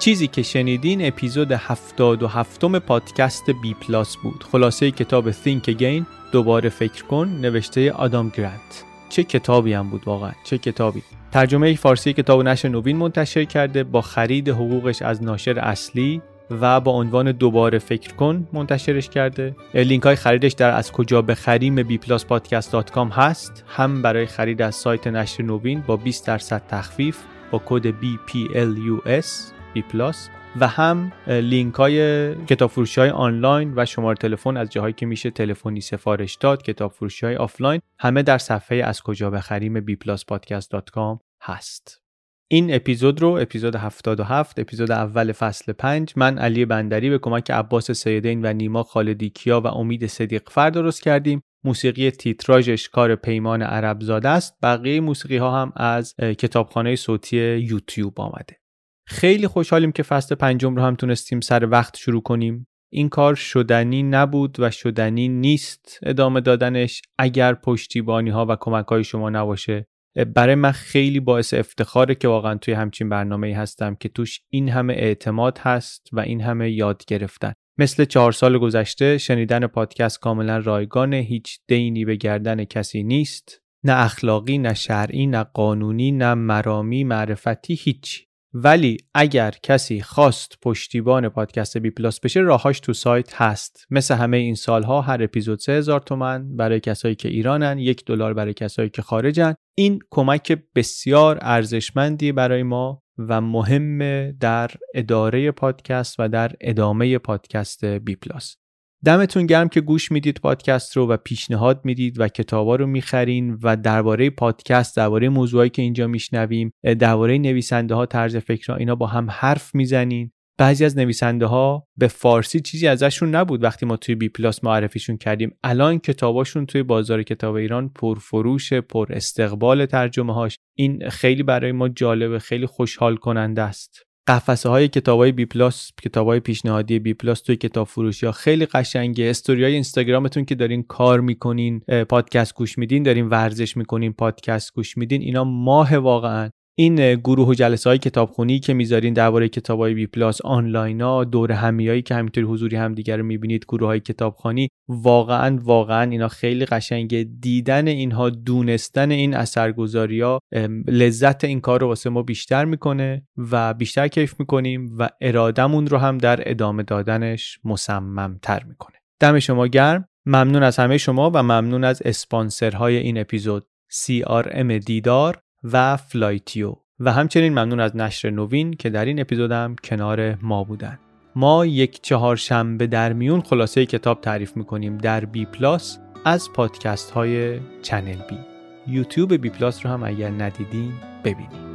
چیزی که شنیدین اپیزود 77 م پادکست بی پلاس بود. خلاصه کتاب Think Again دوباره فکر کن نوشته آدام گرانت. چه کتابی هم بود واقعا چه کتابی. ترجمه فارسی کتاب نشر نوین منتشر کرده با خرید حقوقش از ناشر اصلی و با عنوان دوباره فکر کن منتشرش کرده. لینک های خریدش در از کجا بخریم bpluspodcast.com هست. هم برای خرید از سایت نشر نوین با 20 درصد تخفیف با کد BPLUS و هم لینک های کتاب فروشی های آنلاین و شماره تلفن از جاهایی که میشه تلفنی سفارش داد کتاب فروشی های آفلاین. همه در صفحه از کجا بخریم bpluspodcast.com هست. این اپیزود رو اپیزود 77 اپیزود اول فصل 5 من علی بندری به کمک عباس سیدین و نیما خالدی کیا و امید صدیق فر درست کردیم. موسیقی تیتراژش کار پیمان عرب زاده است. بقیه موسیقی ها هم از کتابخانه صوتی یوتیوب آمده. خیلی خوشحالیم که فصل پنجم رو هم تونستیم سر وقت شروع کنیم. این کار شدنی نبود و شدنی نیست ادامه دادنش اگر پشتیبانی ها و کمک های شما نباشه. برای من خیلی باعث افتخاره که واقعا توی همچین برنامه هستم که توش این همه اعتماد هست و این همه یاد گرفتن. مثل چهار سال گذشته شنیدن پادکست کاملا رایگانه هیچ دینی به گردن کسی نیست. نه اخلاقی نه شرعی نه قانونی نه مرامی معرفتی هیچ ولی اگر کسی خواست پشتیبان پادکست بی پلاس بشه راهاش تو سایت هست. مثل همه این سالها هر اپیزود 3000 تومن برای کسایی که ایرانن یک دلار برای کسایی که خارجن. این کمک بسیار ارزشمندی برای ما و مهم در اداره پادکست و در ادامه پادکست بی پلاس. دمتون گرم که گوش می‌دید پادکست رو و پیشنهاد می‌دید و کتابا رو می‌خرین و درباره پادکست درباره موضوعی که اینجا میشنویم درباره نویسنده ها طرز فکر اینا با هم حرف می‌زنین. بعضی از نویسنده ها به فارسی چیزی ازشون نبود وقتی ما توی بی پلاس معرفیشون کردیم. الان کتاباشون توی بازار کتاب ایران پرفروش پر استقبال ترجمه هاش این خیلی برای ما جالبه خیلی خوشحال کننده است. قفسه های کتاب های بی پلاس کتاب های پیشنهادی بی پلاس توی کتاب فروشی ها خیلی قشنگه. استوری های اینستاگرامتون که دارین کار می‌کنین پادکست گوش میدین دارین ورزش می‌کنین پادکست گوش میدین اینا ماه واقعا. این گروه و جلسه های کتابخونی که می‌ذارین درباره کتاب های بی پلاس آنلاین ها دور همیایی که همینطوری حضوری همدیگه رو می‌بینید گروه های کتابخانی واقعا واقعا اینا خیلی قشنگه. دیدن اینها دونستن این اثرگذاری ها لذت این کار رو واسه ما بیشتر می‌کنه و بیشتر کیف می‌کنیم و ارادمون رو هم در ادامه دادنش مصممتر می‌کنه. دم شما گرم. ممنون از همه شما و ممنون از اسپانسرهای این اپیزود. CRM دیدار. و فلایتیو. و همچنین ممنون از نشر نوین که در این اپیزودم کنار ما بودن. ما یک چهارشنبه در میون خلاصه کتاب تعریف می‌کنیم در بی پلاس از پادکست های چنل بی. یوتیوب بی پلاس رو هم اگر ندیدین ببینید